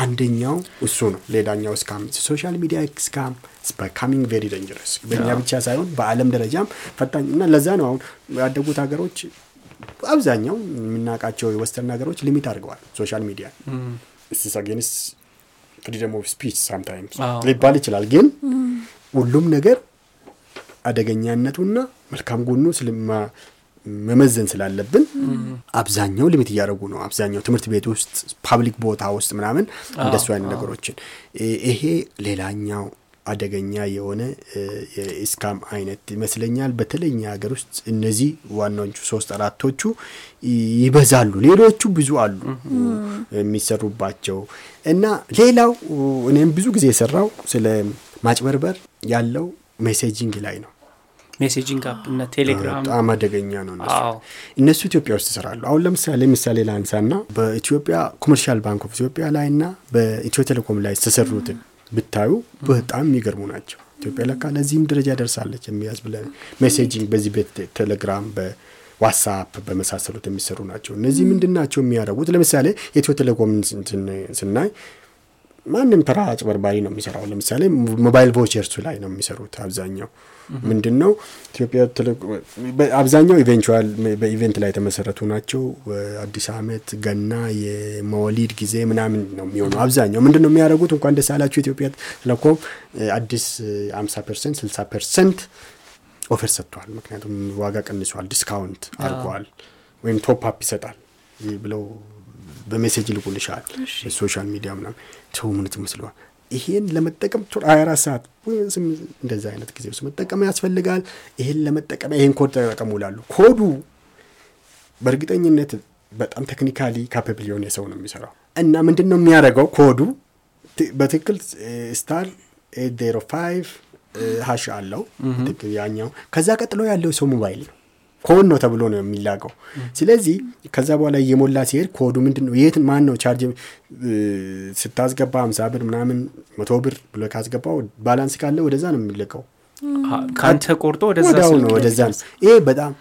A: አንደኛው እሱ ነው። ሌላኛው scam social media scam scamming very dangerous በእኛ ብቻ ሳይሆን በዓለም ደረጃም ፈታኝ እና ለዛ ነው አሁን ያደጉት ሀገሮች አብዛኛው የምናውቃቸው የ Western ሀገሮች limit አድርገዋል social media is against freedom of speech
D: sometimes
A: ሊባል ይችላል። ግን ሁሉም ነገር አደገኛነቱና መልካም ጎኑ መመዘን ስላለብን አብዛኛው limit እያደረጉ ነው። አብዛኛው ትምህርት ቤት ውስጥ public ቦታ ውስጥ ምናምን እንደሱ አይነት ነገሮችን ይሄ ሌላኛው አደገኛ የሆነ የ scam አይነት ይመስለኛል። በተለይ ሀገር ውስጥ እነዚህ ዋናዎቹ ሶስት አራቶቹ ይበዛሉ። ሌሎቹ ብዙ አሉ የሚሰሩባቸው እና ሌላው እኔም ብዙ ጊዜ የሰራው ስለ ማጭበርበር ያለው messaging ላይ ነው።
D: messaging app እነ ቴሌግራም
A: በጣም አደገኛ ነው። እነሱ ኢትዮጵያ ውስጥ ይሰራሉ። አሁን ለምሳሌ ምሳሌ ላንሳና በኢትዮጵያ Commercial Bank of Ethiopia ላይ እና በኢትዮ ቴሌኮም ላይ የተሰሩትን ብታዩ በጣም የሚገርሙ ናቸው። ኢትዮጵያ ለካ ለዚህም ደረጃ ደርሳለች የሚያስብለን messaging በዚህ በቴሌግራም በ WhatsApp በመሳሰሉት የሚሰሩ ናቸው። እነዚህ ምንድን ናቸው የሚያደርጉት? ለምሳሌ የኢትዮ ቴሌኮም ስናይ ማንም ተራ አጭበርባሪ ነው የሚሰራው። ለምሳሌ mobile vouchers ኡ ላይ ነው የሚሰሩት አብዛኛው ምንድን ነው ኢትዮጵያ አብዛኛው eventual በ event ላይ የተመሰረቱ ናቸው። አዲስ ዓመት፣ ገና፣ የመወሊድ ጊዜ ምናምን ነው የሚሆነው። አብዛኛው ምንድን ነው የሚያደርጉት? እንኳን ደስ አላችሁ ኢትዮጵያ ቴሌኮም አዲስ 50 percent 60 percent offer ሰጥቷል። ምክንያቱም ዋጋ ቀንሷል፣ discount አድርገዋል፣ ወይም top up ይሰጣል ብለው በ message ልቁልሻል በ social media ምናምን። ሰው ምን ትመስለዋል ይሄን ለመጠቀም ሀያ አራት ሰዓት እንደዚህ አይነት ጊዜ ውስጥ መጠቀም ያስፈልጋል። ይሄን ለመጠቀም ይሄን ኮድ ተጠቀሙ ላሉ ኮዱ በእርግጠኝነት በጣም technically capable የሆነ ሰው ነው የሚሰራው። እና ምንድን ነው የሚያደርገው ኮዱ? በትክክል star eight zero five hash አለው። ያኛው። ከዛ ቀጥሎ ያለው ሰው ሞባይል ነው ኮድ ነው ተብሎ ነው የሚላቀው ስለዚህ ከዛ በኋላ እየሞላ ሲሄድ ኮዱ ምንድን ነው የት ማን ነው ቻርጅ ስታስገባ ሀምሳ ብር ምናምን መቶ ብር ብሎ ካስገባው balance ካለ ወደዛ ነው የሚለቀው
D: ከአንተ ቆርጦ ወደዛ
A: ወዲያው
D: ስልክ
A: ነው ወደዛ ነው። ይሄ በጣም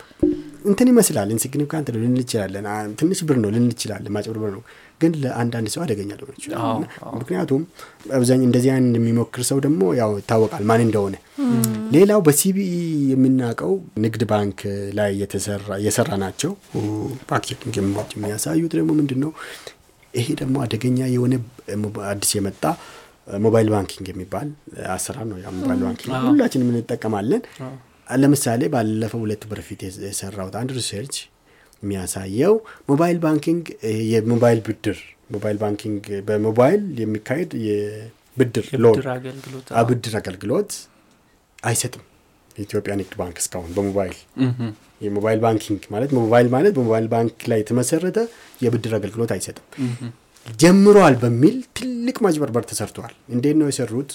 A: እንትን ይመስላል። insignificant ነው ልንል ይችላለን ትንሽ ብር ነው ልንል ይችላለን ማጭበርበር ነው ግን ለአንዳንድ ሰው አደገኛ ሊሆን ይችላል። ምክንያቱም አብዛኛው እንደዚህ አይነት የሚሞክር ሰው ደግሞ ያው ይታወቃል ማን እንደሆነ። ሌላው በ CBE የምናውቀው ንግድ ባንክ ላይ የተሰራ የሰራ ናቸው። ፓኬቲንግ የሚያሳዩት ደግሞ ምንድን ነው ይሄ ደግሞ አደገኛ የሆነ አዲስ የመጣ mobile banking የሚባል አሰራር ነው። mobile banking ሁላችንም እንጠቀማለን። ለምሳሌ ባለፈው ሁለት በፊት የሰራሁት አንድ research የሚያሳየው mobile banking የሞባይል ብድር mobile banking በሞባይል የሚካሄድ የብድር
D: loan አገልግሎት
A: ብድር አገልግሎት አይሰጥም የኢትዮጵያ ንግድ ባንክ እስካሁን በሞባይል። የ mobile banking ማለት ሞባይል ማለት በሞባይል ባንክ ላይ የተመሰረተ የብድር አገልግሎት አይሰጥም። ጀምሯል በሚል ትልቅ ማጭበርበር ተሰርተዋል እንዴት ነው የሰሩት?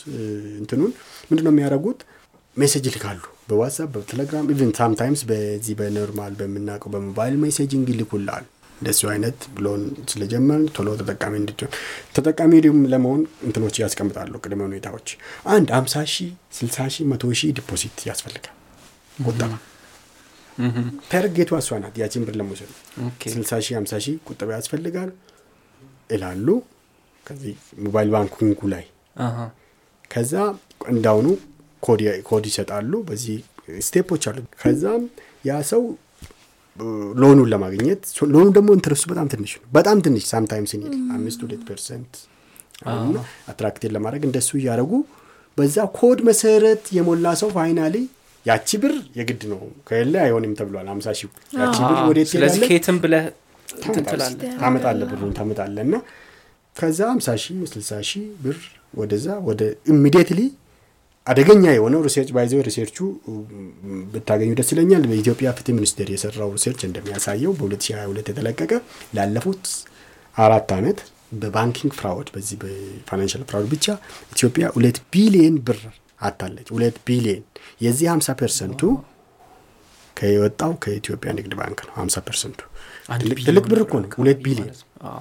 A: እንትኑን ምንድን ነው የሚያደርጉት? message ይልካሉ በ WhatsApp በቴሌግራም even sometimes በዚህ በ normal በምናውቀው በ mobile messaging ይልኩላል። እንደሱ አይነት በ loan ስለጀመር ቶሎ ተጠቃሚ እንድትሆን ተጠቃሚ ለመሆን እንትኖች ያስቀምጣሉ ቅድመ ሁኔታዎች። አንድ አምሳ ሺህ ስልሳ ሺህ መቶ ሺህ deposit ያስፈልጋል። ቁጠባ target ቷ እሷ ናት። ያቺን ብር ለመውሰድ ስልሳ ሺህ ሀምሳ ሺህ ቁጠባ ያስፈልጋል ይላሉ። ከዚህ mobile banking ኡ ላይ ከዛ እንዳውኑ ኮድ ይሰጣሉ። በዚህ step ኦች አሉ። ከዛም ያ ሰው loan ኡን ለማግኘት loan ኡ ደግሞ interest ኡ በጣም ትንሽ ነው። በጣም ትንሽ sometimes nil አምስት ሁለት percent attraction ለማድረግ እንደሱ እያደረጉ በዛ ኮድ መሰረት የሞላ ሰው finally ያቺ ብር የግድ ነው። ከሌለ አይሆንም ተብሏል። አምሳ ሺህ ያቺ ብር ወዴት
D: ስለዚህ? ኬትም ብለህ ትንትላለ
A: ታመጣለ ብሩን ታመጣለ እና ከዛ ሀምሳ ሺህ ስልሳ ሺህ ብር ወደዛ ወደ immediately አደገኛ የሆነው research by the way research ኡ ብታገኙ ደስ ይለኛል። በኢትዮጵያ ፍትህ ሚኒስቴር የሰራው research እንደሚያሳየው በ2022 የተለቀቀ ላለፉት አራት ዓመት በ banking fraud በዚህ በ financial fraud ብቻ ኢትዮጵያ ሁለት ቢሊየን ብር አጥታለች። ሁለት ቢሊየን የዚህ 50 percent ኡ ከወጣው ከኢትዮጵያ ንግድ ባንክ ነው። 50 percent ኡ ትልቅ ብር እኮ ነው። ሁለት ቢሊየን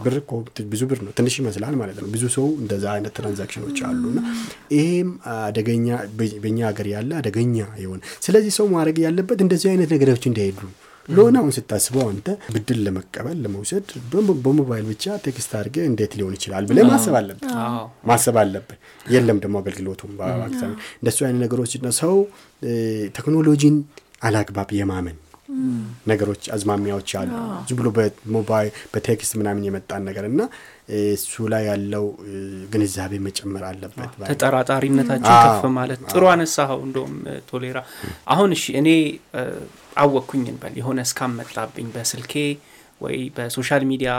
A: ብር እኮ ብዙ ብር ነው። ትንሽ ይመስላል ማለት ነው። ብዙ ሰው እንደዛ አይነት transaction ኦች አሉ እና ይሄም አደገኛ በኛ ሀገር ያለ አደገኛ የሆነ ስለዚህ ሰው ማድረግ ያለበት እንደዚህ አይነት ነገሮች እንዳይሄዱ ለሆነ አሁን ስታስበው አንተ ብድር ለመቀበል ለመውሰድ በሞባይል ብቻ text አድርገህ እንዴት ሊሆን ይችላል ብለን ማሰብ አለብን ማሰብ አለብን የለም ደግሞ አገልግሎቱም እንደሱ አይነት ነገሮች ሰው ቴክኖሎጂን አላግባብ የማመን ነገሮች አዝማሚያዎች አሉ። ዝም ብሎ በሞባይል በ text ምናምን የመጣን ነገር እና እሱ ላይ ያለው ግንዛቤ መጨመር አለበት
D: ተጠራጣሪነታችን ከፍ ማለት ጥሩ አነሳኸው እንደውም ቶሌራ። አሁን እሺ እኔ አወቅኩኝ እንበል። የሆነ scam መጣብኝ በስልኬ ወይ በ social media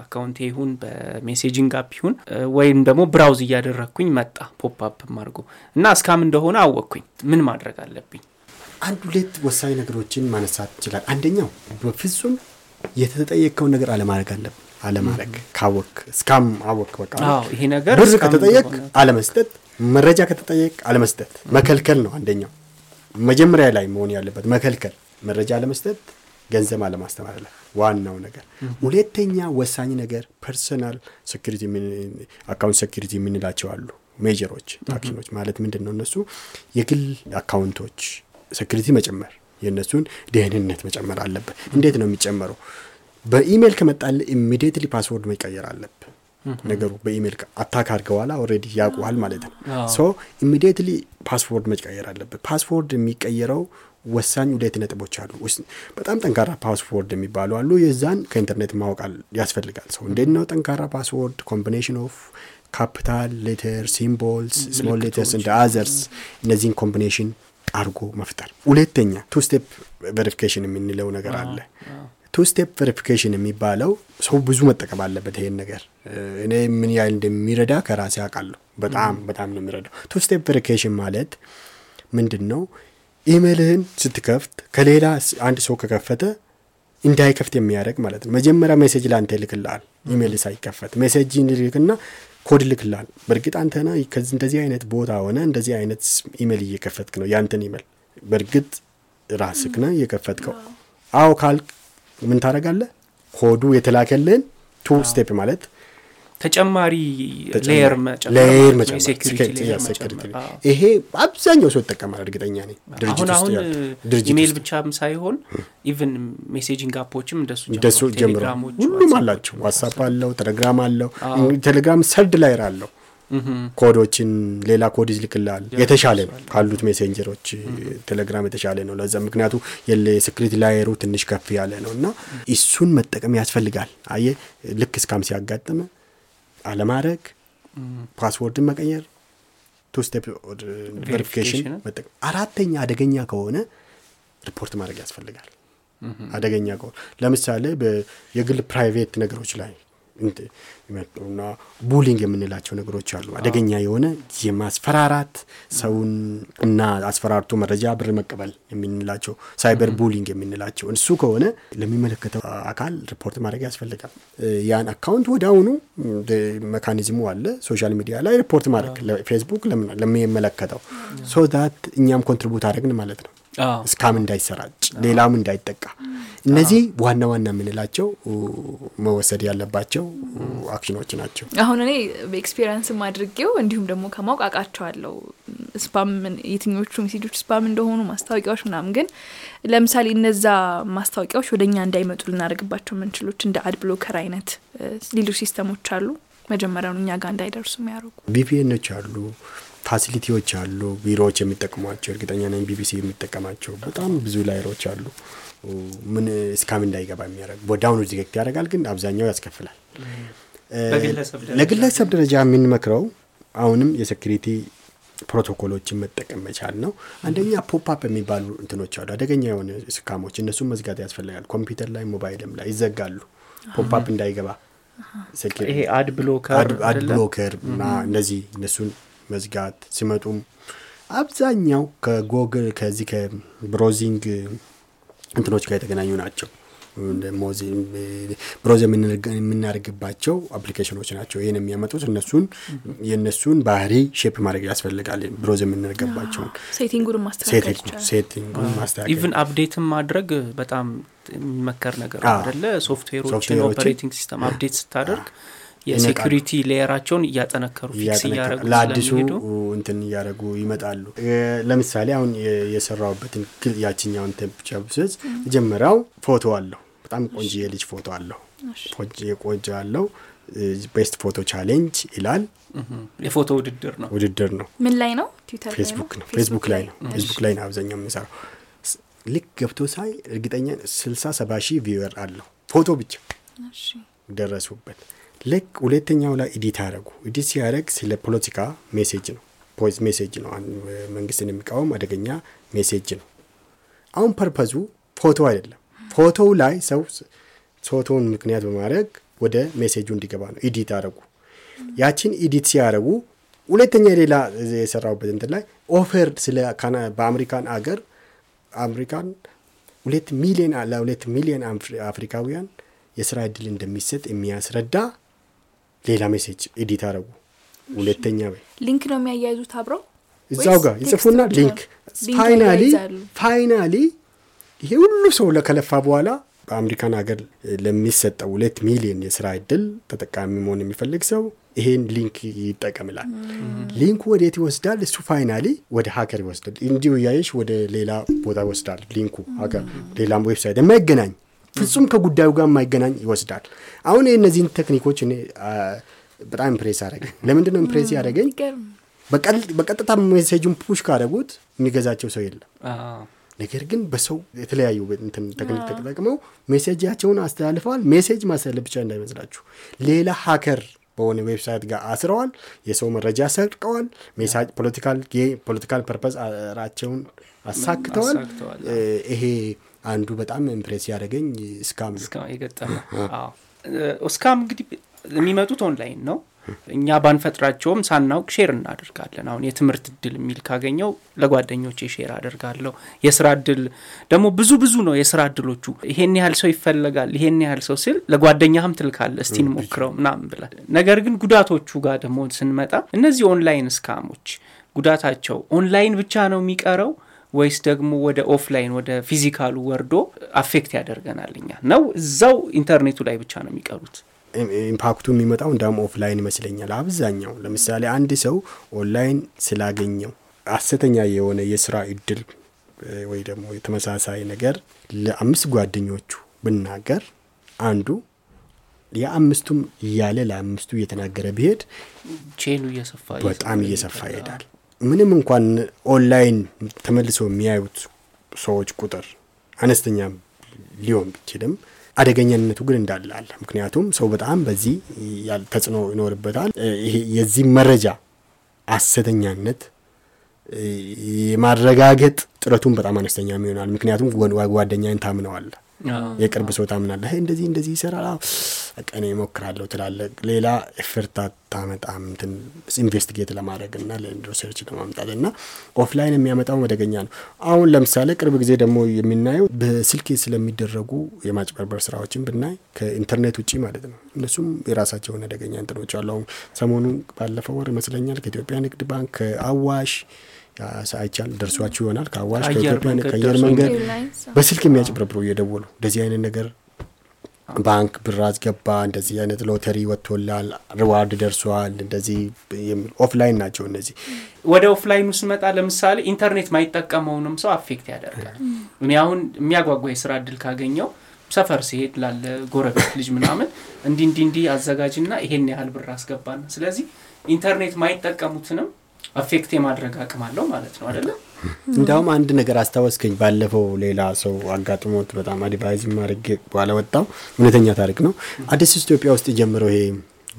D: account ኤ ይሁን በ messaging app ይሁን ወይም ደግሞ browse እያደረግኩኝ መጣ pop up አድርጎ እና scam እንደሆነ አወቅኩኝ። ምን ማድረግ አለብኝ
A: አንድ ሁለት ወሳኝ ነገሮችን ማነሳት ይችላል። አንደኛው በፍጹም የተጠየቅከውን ነገር አለማድረግ አለብን አለማድረግ ካወክ scam አወክ በቃ
D: ይሄ ነገር
A: ብር ከተጠየቅ አለመስጠት መረጃ ከተጠየቅ አለመስጠት መከልከል ነው አንደኛው። መጀመሪያ ላይ መሆን ያለበት መከልከል መረጃ አለመስጠት ገንዘብ አለማስተላለፍ ዋናው ነገር። ሁለተኛ ወሳኝ ነገር personal security account security የምንላቸው አሉ። major ኦች action ኦች ማለት ምንድን ነው እነሱ? የግል account ኦች security መጨመር የእነሱን ደህንነት መጨመር አለብን እንዴት ነው የሚጨመረው? በኢሜይል ከመጣል immediately password መቀየር አለብን ነገሩ በ email attack አድርገዋላ already ያውቁሃል ማለት ነው። so immediately password መቀየር አለብን password የሚቀየረው ወሳኝ ሁለት ነጥቦች አሉ። በጣም ጠንካራ password የሚባሉ አሉ። የዛን ከኢንተርኔት ማወቅ ያስፈልጋል። ሰው እንዴት ነው ጠንካራ password? combination of capital letter symbols small letters and others እነዚህን combination አርጎ መፍጠር። ሁለተኛ two step verification የምንለው ነገር አለ። two two step verification የሚባለው ሰው ብዙ መጠቀም አለበት ይሄን ነገር። እኔ ምን ያህል እንደሚረዳ ከራሴ አውቃለሁ። በጣም በጣም ነው የሚረዳው two step verification ማለት ምንድን ነው ኢሜልህን ስትከፍት ከሌላ አንድ ሰው ከከፈተ እንዳይከፍት የሚያደርግ ማለት ነው። መጀመሪያ message ለአንተ ይልክልሃል። ኢሜል ሳይከፈት message ይልክና ኮድ ይልክልሃል በእርግጥ አንተና ከዚህ እንደዚህ አይነት ቦታ ሆነ እንደዚህ አይነት ኢሜል እየከፈትክ ነው። ያንተን ኢሜል በእርግጥ ራስክ ነህ እየከፈትከው። አዎ። ካልክ ምን ታደርጋለህ? ኮዱ የተላከልን two step ማለት
D: ተጨማሪ layer መጨመር
A: ይሄ አብዛኛው ሰው ይጠቀማል እርግጠኛ ነኝ ድርጅት
D: አሁን ኢሜይል ብቻም ሳይሆን even messaging app ኦችም
A: እንደሱ
D: ቴሌግራሞች፣
A: ሁሉም አላቸው ዋትሳፕ አለው ቴሌግራም አለው ቴሌግራም third layer አለው። ኮዶችን ሌላ ኮድ ይልክልሃል። የተሻለ ነው ካሉት messenger ኦች ቴሌግራም የተሻለ ነው። ለዛ ምክንያቱ የ security layer ኡ ትንሽ ከፍ ያለ ነው እና እሱን መጠቀም ያስፈልጋል። አየ ልክ scam ሲያጋጥም አለማድረግ password ን መቀየር two step
D: verification.
A: መጠቀም። አራተኛ አደገኛ ከሆነ ሪፖርት ማድረግ ያስፈልጋል። አደገኛ ከሆነ ለምሳሌ የግል private ነገሮች ላይ ይመጡና bullying የምንላቸው ነገሮች አሉ። አደገኛ የሆነ የማስፈራራት ሰውን እና አስፈራርቶ መረጃ ብር መቀበል የምንላቸው cyber bullying የምንላቸው እሱ ከሆነ ለሚመለከተው አካል ሪፖርት ማድረግ ያስፈልጋል። ያን account ወደ አሁኑ mechanism ኡ አለ። social media ላይ ሪፖርት ማድረግ ለፌስቡክ ለምን- ለሚመለከተው so that እኛም contribute አድረግን ማለት ነው scam እንዳይሰራጭ ሌላም እንዳይጠቃ። እነዚህ ዋና ዋና የምንላቸው መወሰድ ያለባቸው አክሽኖች ናቸው።
C: አሁን እኔ በ experience ም አድርጌው እንዲሁም ደግሞ ከማወቅ አውቃቸዋለሁ። spam የትኞቹ message ኦች spam እንደሆኑ ማስታወቂያዎች ምናምን። ግን ለምሳሌ እነዛ ማስታወቂያዎች ወደ እኛ እንዳይመጡ ልናደርግባቸው የምንችላቸው እንደ ad blocker አይነት ሌሎች system ኦች አሉ። መጀመሪያውን እኛ ጋር እንዳይደርሱ የሚያደርጉ።
A: VPN ኦች አሉ facility ዎች አሉ ቢሮዎች የሚጠቀሟቸው እርግጠኛ ነኝ ቢቢሲ የሚጠቀማቸው በጣም ብዙ layer ኦች አሉ። ምን scam እንዳይገባ የሚያደርግ ወዳሁኑ detect ያደርጋል ግን አብዛኛው ያስከፍላል። ለግለሰብ ደረጃ? የምንመክረው አሁንም የ security protocol ኦችን መጠቀም መቻል ነው። አንደኛ pop-up የሚባሉ እንትኖች አሉ አደገኛ የሆነ scam ኦች እነሱም መዝጋት ያስፈልጋል። ኮምፒውተር ላይ ሞባይልም ላይ ይዘጋሉ። pop-up እንዳይገባ
D: ይሄ ad?
A: blocker እና እነዚህ እነሱን መዝጋት ሲመጡም አብዛኛው ከጎግል ከዚህ ከ browsing እንትኖች ጋር የተገናኙ ናቸው። browse የምናደርግባቸው application ኦች ናቸው። ይህን የሚያመጡት እነሱን የእነሱን ባህሪ shape ማድረግ ያስፈልጋል። browse የምናደርግባቸውን
C: setting
A: ኡን ማስተካከል
D: update ም ማድረግ በጣም የሚመከር ነገር አደለ
A: software
D: ኦችን software
A: ኦችን
D: operating system update ስታደርግ የ security layer ኣቸውን
A: እያጠነከሩ fix
D: እያደረጉ
A: ለአዲሱ እንትን እያደረጉ ይመጣሉ። ለምሳሌ አሁን የ- የሰራሁበትን ክል ያችኛውን ቴምፕቸር ብስዝ መጀመሪያው ፎቶ አለው። በጣም ቆንጆ የልጅ ፎቶ አለው። ቆንጆ አለው። best photo challenge ይላል።
D: የፎቶ ውድድር ነው።
A: ውድድር ነው።
C: ምን ላይ ነው?
A: ፌስቡክ ነው? ፌስቡክ ላይ ነው። ፌስቡክ ላይ ነው አብዛኛው የምንሰራው ልክ ገብቶ ሳይ እርግጠኛ ስልሳ ሰባ ሺህ viewer አለው። ፎቶ ብቻ ደረሱበት ልክ ሁለተኛው ላይ edit አደረጉ። edit ሲያደረግ ስለ ፖለቲካ message ነው። ፖይስ message ነው። መንግስትን የሚቃወም አደገኛ message ነው። አሁን purpose ኡ ፎቶ አይደለም። ፎቶው ላይ ሰው ፎቶውን ምክንያት በማድረግ ወደ message ኡ እንዲገባ ነው edit አደረጉ። ያችን edit ሲያደረጉ ሁለተኛ ሌላ የሰራሁበት እንትን ላይ offer ስለ በአሜሪካን አገር አሜሪካን ሁለት ሚሊዮን ለሁለት ሚሊዮን አፍሪ- አፍሪካውያን የስራ እድል እንደሚሰጥ የሚያስረዳ ሌላ message edit አደረጉ ሁለተኛ በይ።
C: link ነው የሚያያይዙት አብረው?
A: እዛው ጋር ይጽፉና link
C: finally
A: finally ይሄ ሁሉ ሰው ለከለፋ በኋላ በአሜሪካን ሀገር ለሚሰጠው ሁለት ሚሊዮን የስራ እድል ተጠቃሚ መሆን የሚፈልግ ሰው ይሄን link ይጠቀም ይላል። link ኡ ወዴት ይወስዳል? እሱ finally ወደ ሀገር ይወስዳል። እንዲሁ እያየሽ ወደ ሌላ ቦታ ይወስዳል link ኡ ሀገር። ሌላም website የማይገናኝ ፍጹም ከጉዳዩ ጋር የማይገናኝ ይወስዳል። አሁን እነዚህን technique ኦች እኔ በጣም impress አደረገኝ። ለምንድን ነው impress ያደረገኝ? በቀጥታ message ኡን push ካደረጉት የሚገዛቸው ሰው የለም። ነገር ግን በሰው የተለያዩ እንትን technique ተጠቅመው message ኣቸውን አስተላልፈዋል። message ማስተላለፍ ብቻ እንዳይመስላችሁ ሌላ hacker በሆነ website ጋር አስረዋል። የሰው መረጃ ሰርቀዋል message political ጌ political purpose ኣቸውን አሳክተዋል። ይሄ አንዱ በጣም impress ያደረገኝ
D: scam የገጠመ እስካም እንግዲህ የሚመጡት ኦንላይን ነው። እኛ ባንፈጥራቸውም ሳናውቅ share እናደርጋለን። አሁን የትምህርት እድል የሚል ካገኘው ለጓደኞቼ share አደርጋለሁ። የስራ እድል ደግሞ ብዙ ብዙ ነው የስራ እድሎቹ። ይሄን ያህል ሰው ይፈለጋል፣ ይሄን ያህል ሰው ሲል ለጓደኛህም ትልካለ እስቲ እንሞክረው ምናምን ይላል። ነገር ግን ጉዳቶቹ ጋር ደግሞ ስንመጣ እነዚህ online scam ኦች ጉዳታቸው ኦንላይን ብቻ ነው የሚቀረው ወይስ ደግሞ ወደ offline ወደ physical ኡ ወርዶ affect ያደርገናል? እኛ ነው እዛው ኢንተርኔቱ ላይ ብቻ ነው የሚቀሩት?
A: impact ኡ የሚመጣው እንዳውም offline ይመስለኛል። አብዛኛው ለምሳሌ አንድ ሰው ኦንላይን ስላገኘው ሐሰተኛ የሆነ የስራ እድል ወይ ደግሞ የተመሳሳይ ነገር ለአምስት ጓደኞቹ ብናገር አንዱ የአምስቱም እያለ ለአምስቱ እየተናገረ ቢሄድ
D: chain ኡ እየሰፋ
A: በጣም እየሰፋ ይሄዳል። ምንም እንኳን ኦንላይን ተመልሰው የሚያዩት ሰዎች ቁጥር አነስተኛ ሊሆን ቢችልም አደገኛነቱ ግን እንዳለ አለ። ምክንያቱም ሰው በጣም በዚህ ተጽዕኖ ይኖርበታል። ይሄ የዚህ መረጃ ሐሰተኛነት የማረጋገጥ ጥረቱን በጣም አነስተኛ ይሆናል። ምክንያቱም ጓደኛን ታምነዋለ፣ የቅርብ ሰው ታምናለ። እንደዚህ እንደዚህ ይሰራል፣ በቃ እኔ እሞክራለሁ ሌላ effort አታመጣም እንትን investigate ለማድረግ እና research ለማምጣት እና offline የሚያመጣው አደገኛ ነው። አሁን ለምሳሌ ቅርብ ጊዜ ደግሞ የምናየው በስልክ ስለሚደረጉ የማጭበርበር ስራዎችን ብናይ ከኢንተርኔት ውጭ ማለት ነው። እነሱም የራሳቸውን አደገኛ እንትኖች አሉ። አሁን ሰሞኑ ባለፈው ወር ይመስለኛል ከኢትዮጵያ ንግድ ባንክ ከአዋሽ አይቻል ደርሷችሁ ይሆናል። ከአዋሽ ከኢትዮጵያ ከአየር መንገድ በስልክ የሚያጭበረብሩ እየደወሉ እንደዚህ አይነት ነገር ባንክ ብር አስገባ፣ እንደዚህ አይነት ሎተሪ ወጥቶላል፣ reward ደርሷል፣ እንደዚህ offline ናቸው እነዚህ።
D: ወደ offline ኡ ስመጣ ለምሳሌ ኢንተርኔት ማይጠቀመውንም ሰው affect ያደርጋል። እኔ አሁን የሚያጓጓ የስራ እድል ካገኘው ሰፈር ሲሄድ ላለ ጎረቤት ልጅ ምናምን እንዲ እንዲ እንዲ አዘጋጅና ይሄን ያህል ብር አስገባና፣ ስለዚህ ኢንተርኔት ማይጠቀሙትንም affect የማድረግ አቅም አለው ማለት ነው አይደለም።
A: እንዲያውም አንድ ነገር አስታወስከኝ። ባለፈው ሌላ ሰው አጋጥሞት በጣም advise ማድረግ በኋላ ወጣው እውነተኛ ታሪክ ነው። አዲስ ኢትዮጵያ ውስጥ የጀመረው ይሄ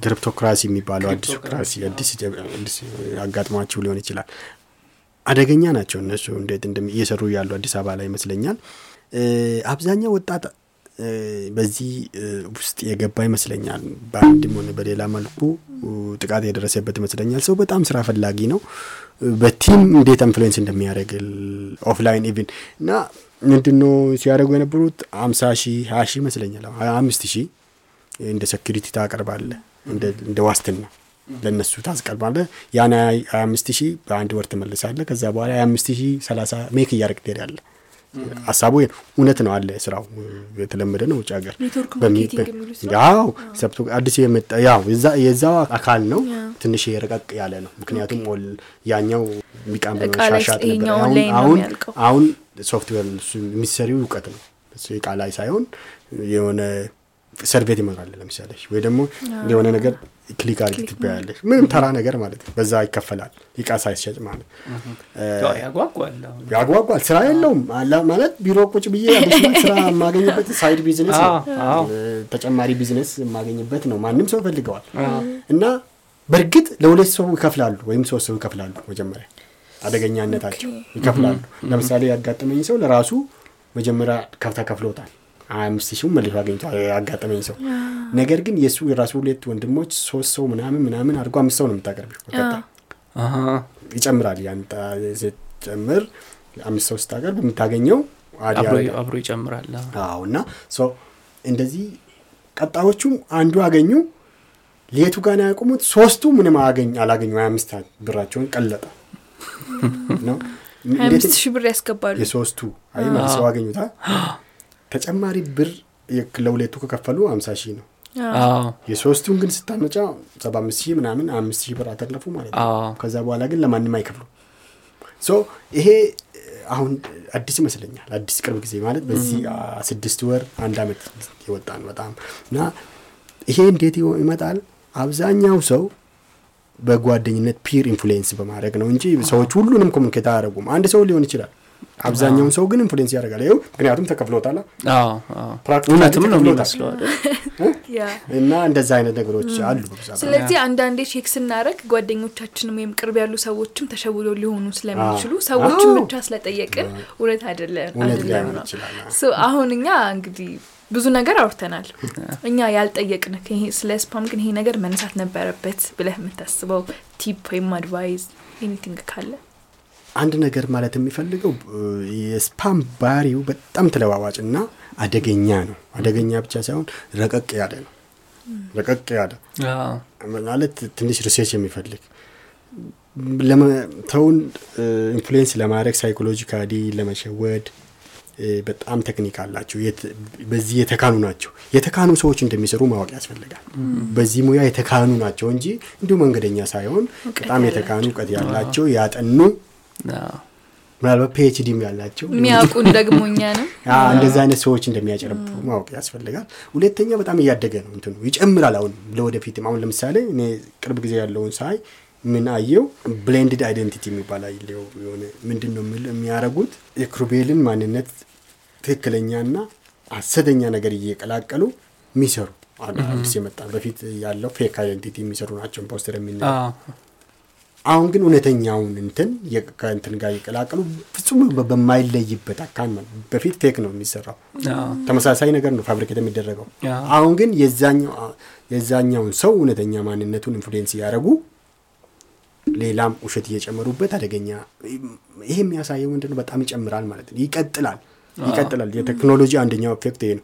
A: ክሪፕቶክራሲ የሚባለው አዲሱ currency አዲስ አጋጥሟቸው ሊሆን ይችላል። አደገኛ ናቸው እነሱ እንዴት እየሰሩ ያሉ አዲስ አበባ ላይ ይመስለኛል። አብዛኛው ወጣት በዚህ ውስጥ የገባ ይመስለኛል። በአንድም ሆነ በሌላ መልኩ ጥቃት የደረሰበት ይመስለኛል። ሰው በጣም ስራ ፈላጊ ነው። በ team እንዴት influence እንደሚያደርግ offline even እና ምንድነው ሲያደርጉ የነበሩት አምሳ ሺህ ሀያ ሺህ ይመስለኛል ሀያ አምስት ሺህ እንደ security ታቀርባለ እንደ ዋስትና ለእነሱ ታስቀርባለ። ያን ሀያ አምስት ሺህ በአንድ ወር ትመልሳለ። ከዛ በኋላ ሀያ አምስት ሺህ ሰላሳ make እያደረግ ትሄዳለ። ሀሳቡ እውነት ነው። አለ ስራው የተለመደ ነው ውጭ ሀገር። ያው አዲስ የመጣ ያው የዛው አካል ነው ትንሽ የረቀቅ ያለ ነው። ምክንያቱም ያኛው የሚቃም ሻሻጥ ነበር አሁን አሁን ሶፍትዌር የሚሰሪው እውቀት ነው። ላይ ሳይሆን የሆነ survey ይሞላል ለምሳሌ። ወይ ደግሞ የሆነ ነገር click አድርግ ትበያለሽ። ምንም ተራ ነገር ማለት ነው። በዛ ይከፈላል። እቃ ሳይሸጭ ማለት ያጓጓል ስራ የለውም። ማለት ቢሮ ቁጭ ብዬ ስራ የማገኝበት side business ነው። ተጨማሪ ቢዝነስ የማገኝበት ነው። ማንም ሰው ፈልገዋል እና በእርግጥ ለሁለት ሰው ይከፍላሉ ወይም ሶስት ሰው ይከፍላሉ መጀመሪያ። አደገኛነታቸው ይከፍላሉ። ለምሳሌ ያጋጠመኝ ሰው ለራሱ መጀመሪያ ከፍታ ከፍሎታል አምስት ሺህ መልሶ አገኝቷል ያጋጠመኝ ሰው። ነገር ግን የእሱ የራሱ ሁለት ወንድሞች ሶስት ሰው ምናምን ምናምን አድርጎ አምስት ሰው ነው የምታቀርቢው። ይጨምራል ያን ጨምር አምስት ሰው ስታቀርብ የምታገኘው
D: አብሮ ይጨምራል።
A: አዎ። እና እንደዚህ ቀጣዮቹም አንዱ አገኙ። ሌቱ ጋር ያቆሙት። ሶስቱ ምንም አገኝ አላገኙ። ሀያ አምስት ብራቸውን ቀለጠ። ነው?
C: አምስት ሺህ ብር ያስገባሉ።
A: የሶስቱ? አይ መልሰው አገኙታ [gasps] ተጨማሪ ብር ለሁለቱ ከከፈሉ አምሳ ሺህ ነው። የሶስቱን ግን ስታመጫ ሰባ አምስት ሺህ ምናምን አምስት ሺህ ብር አተረፉ ማለት ነው። ከዛ በኋላ ግን ለማንም አይከፍሉ። so ይሄ አሁን አዲስ ይመስለኛል። አዲስ ቅርብ ጊዜ ማለት በዚህ ስድስት ወር አንድ አመት የወጣ ነው በጣም እና ይሄ እንዴት ይመጣል? አብዛኛው ሰው በጓደኝነት peer influence በማድረግ ነው እንጂ ሰዎች ሁሉንም communicate አያደረጉም አንድ ሰው ሊሆን ይችላል አብዛኛውን ሰው ግን influence ያደርጋል። ይኸው ምክንያቱም ተከፍሎታል።
D: አዎ፣ አዎ።
A: practically
D: እውነትም ነው የሚመስለው
A: እና እንደዛ አይነት ነገሮች አሉ
C: ስለዚህ አንዳንዴ check ስናደረግ ጓደኞቻችንም ወይም ቅርብ ያሉ ሰዎችም ተሸውዶ ሊሆኑ ስለሚችሉ ሰዎችን ብቻ ስለጠየቅን እውነት አይደለም ነው። አሁን እኛ እንግዲህ ብዙ ነገር አውርተናል። እኛ ያልጠየቅን ይሄ ስለ spam ግን ይሄ ነገር መነሳት ነበረበት ብለህ የምታስበው tip ወይም advice anything ካለ
A: አንድ ነገር ማለት የሚፈልገው የ spam ባህሪው በጣም ተለዋዋጭ እና አደገኛ ነው። አደገኛ ብቻ ሳይሆን ረቀቅ ያለ ነው። ረቀቅ ያለ ማለት ትንሽ research የሚፈልግ ሰውን influence ለማድረግ psychologically ለመሸወድ በጣም ቴክኒክ አላቸው። በዚህ የተካኑ ናቸው። የተካኑ ሰዎች እንደሚሰሩ ማወቅ ያስፈልጋል። በዚህ ሙያ የተካኑ ናቸው እንጂ እንዲሁ መንገደኛ ሳይሆን በጣም የተካኑ እውቀት ያላቸው ያጠኑ ምናልባት PhD ም ያላቸው
C: የሚያውቁን ደግሞ እኛ ነው።
A: አዎ፣ እንደዚህ አይነት ሰዎች እንደሚያጭበረብሩ ማወቅ ያስፈልጋል። ሁለተኛ በጣም እያደገ ነው እንትኑ ይጨምራል። አሁን ለወደፊትም አሁን ለምሳሌ እኔ ቅርብ ጊዜ ያለውን ሳይ ምን አየው blended identity የሚባል አየው። የሆነ ምንድን ነው የሚያደርጉት የክሩቤልን ማንነት ትክክለኛና ሐሰተኛ ነገር እየቀላቀሉ የሚሰሩ አዲስ የመጣ በፊት ያለው fake identity የሚሰሩ ናቸው imposter
D: አዎ።
A: አሁን ግን እውነተኛውን እንትን ከእንትን ጋር እየቀላቀሉ ፍጹም በማይለይበት አካል ነው። በፊት fake ነው የሚሰራው ተመሳሳይ ነገር ነው fabricate የሚደረገው። አሁን ግን የዛኛው የዛኛውን ሰው እውነተኛ ማንነቱን influence እያደረጉ ሌላም ውሸት እየጨመሩበት አደገኛ ይሄ የሚያሳየው ምንድን ነው? በጣም ይጨምራል ማለት ነው። ይቀጥላል ይቀጥላል። የቴክኖሎጂ አንደኛው effect ይሄ ነው።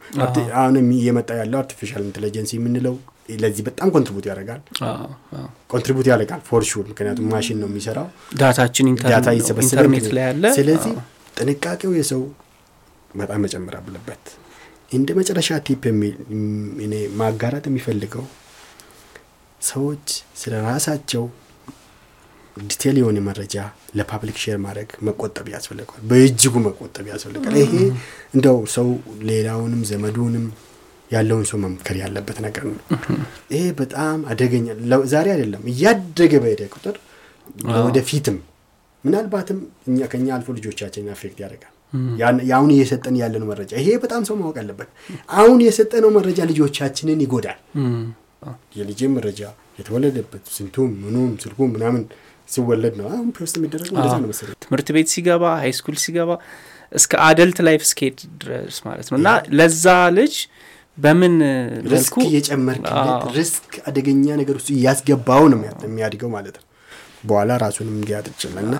A: አሁን እየመጣ ያለው artificial intelligence የምንለው ለዚህ በጣም contribute ያደርጋል contribute ያደርጋል for sure። ምክንያቱም ማሽን ነው የሚሰራው
D: data ኣችን
A: data ይሰበሰበ
D: ኢንተርኔት ላይ ያለ
A: ስለዚህ ጥንቃቄው የሰው በጣም መጨመር አለበት። እንደ መጨረሻ tip እኔ ማጋራት የሚፈልገው ሰዎች ስለ ራሳቸው detail የሆነ መረጃ ለ public share ማድረግ መቆጠብ ያስፈልገዋል። በእጅጉ መቆጠብ ያስፈልጋል። ይሄ እንደው ሰው ሌላውንም ዘመዱንም ያለውን ሰው መምከር ያለበት ነገር ነው። ይሄ በጣም አደገኛ ዛሬ አይደለም እያደገ በሄደ ቁጥር ወደፊትም ምናልባትም እኛ ከኛ አልፎ ልጆቻችንን affect ያደርጋል። የአሁን እየሰጠን ያለነው መረጃ ይሄ በጣም ሰው ማወቅ አለበት። አሁን የሰጠነው መረጃ ልጆቻችንን ይጎዳል።
D: እም፣
A: የልጅም መረጃ የተወለደበት ስንቱም ምኑም ስልኩም ምናምን ሲወለድ ነው አሁን post የሚደረገው እንደዛ ነው መሰለኝ።
D: ትምህርት ቤት ሲገባ high school ሲገባ እስከ adult life ስኬድ ድረስ ማለት ነው እና ለዛ ልጅ በምን risk
A: እየጨመርክለት risk አደገኛ ነገር ውስጥ እያስገባው ነው የሚያ- የሚያድገው ማለት ነው። በኋላ ራሱንም ይችላል እና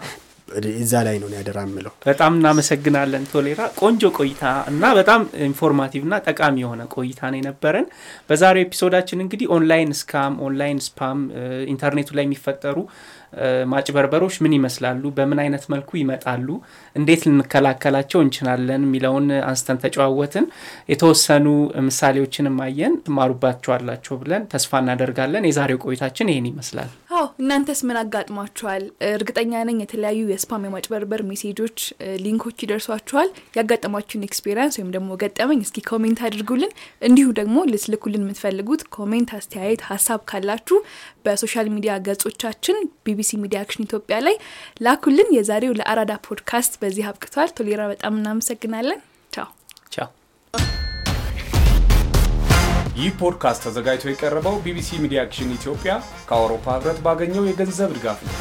A: እዛ ላይ ነው ያደራ የምለው።
D: በጣም እናመሰግናለን ቶሌራ። ቆንጆ ቆይታ እና በጣም informative እና ጠቃሚ የሆነ ቆይታ ነው የነበረን። በዛሬው episode ኣችን እንግዲህ online scam፣ online spam፣ ኢንተርኔቱ ላይ የሚፈጠሩ ማጭበርበሮች ምን ይመስላሉ፣ በምን አይነት መልኩ ይመጣሉ፣ እንዴት ልንከላከላቸው እንችላለን የሚለውን አንስተን ተጨዋወትን። የተወሰኑ ምሳሌዎችንም አየን፣ ትማሩባቸዋላችሁ ብለን ተስፋ እናደርጋለን። የዛሬው ቆይታችን ይህን ይመስላል።
C: አዎ እናንተስ ምን አጋጥሟችኋል? እርግጠኛ ነኝ የተለያዩ የ spam የማጭበርበር message ኦች፣ link ኦች ይደርሷችኋል። ያጋጠሟችሁን experience ወይም ደግሞ ገጠመኝ እስኪ comment አድርጉልን። እንዲሁ ደግሞ ልትልኩልን የምትፈልጉት comment፣ አስተያየት፣ ሀሳብ ካላችሁ በ social media ገጾቻችን ቢቢሲ ሚዲያ አክሽን ኢትዮጵያ ላይ ላኩልን። የዛሬው ለአራዳ ፖድካስት በዚህ አብቅቷል። ቶሌራ በጣም እናመሰግናለን። ቻው
D: ቻው።
E: ይህ ፖድካስት ተዘጋጅቶ የቀረበው ቢቢሲ ሚዲያ አክሽን ኢትዮጵያ ከአውሮፓ ህብረት ባገኘው የገንዘብ ድጋፍ ነው።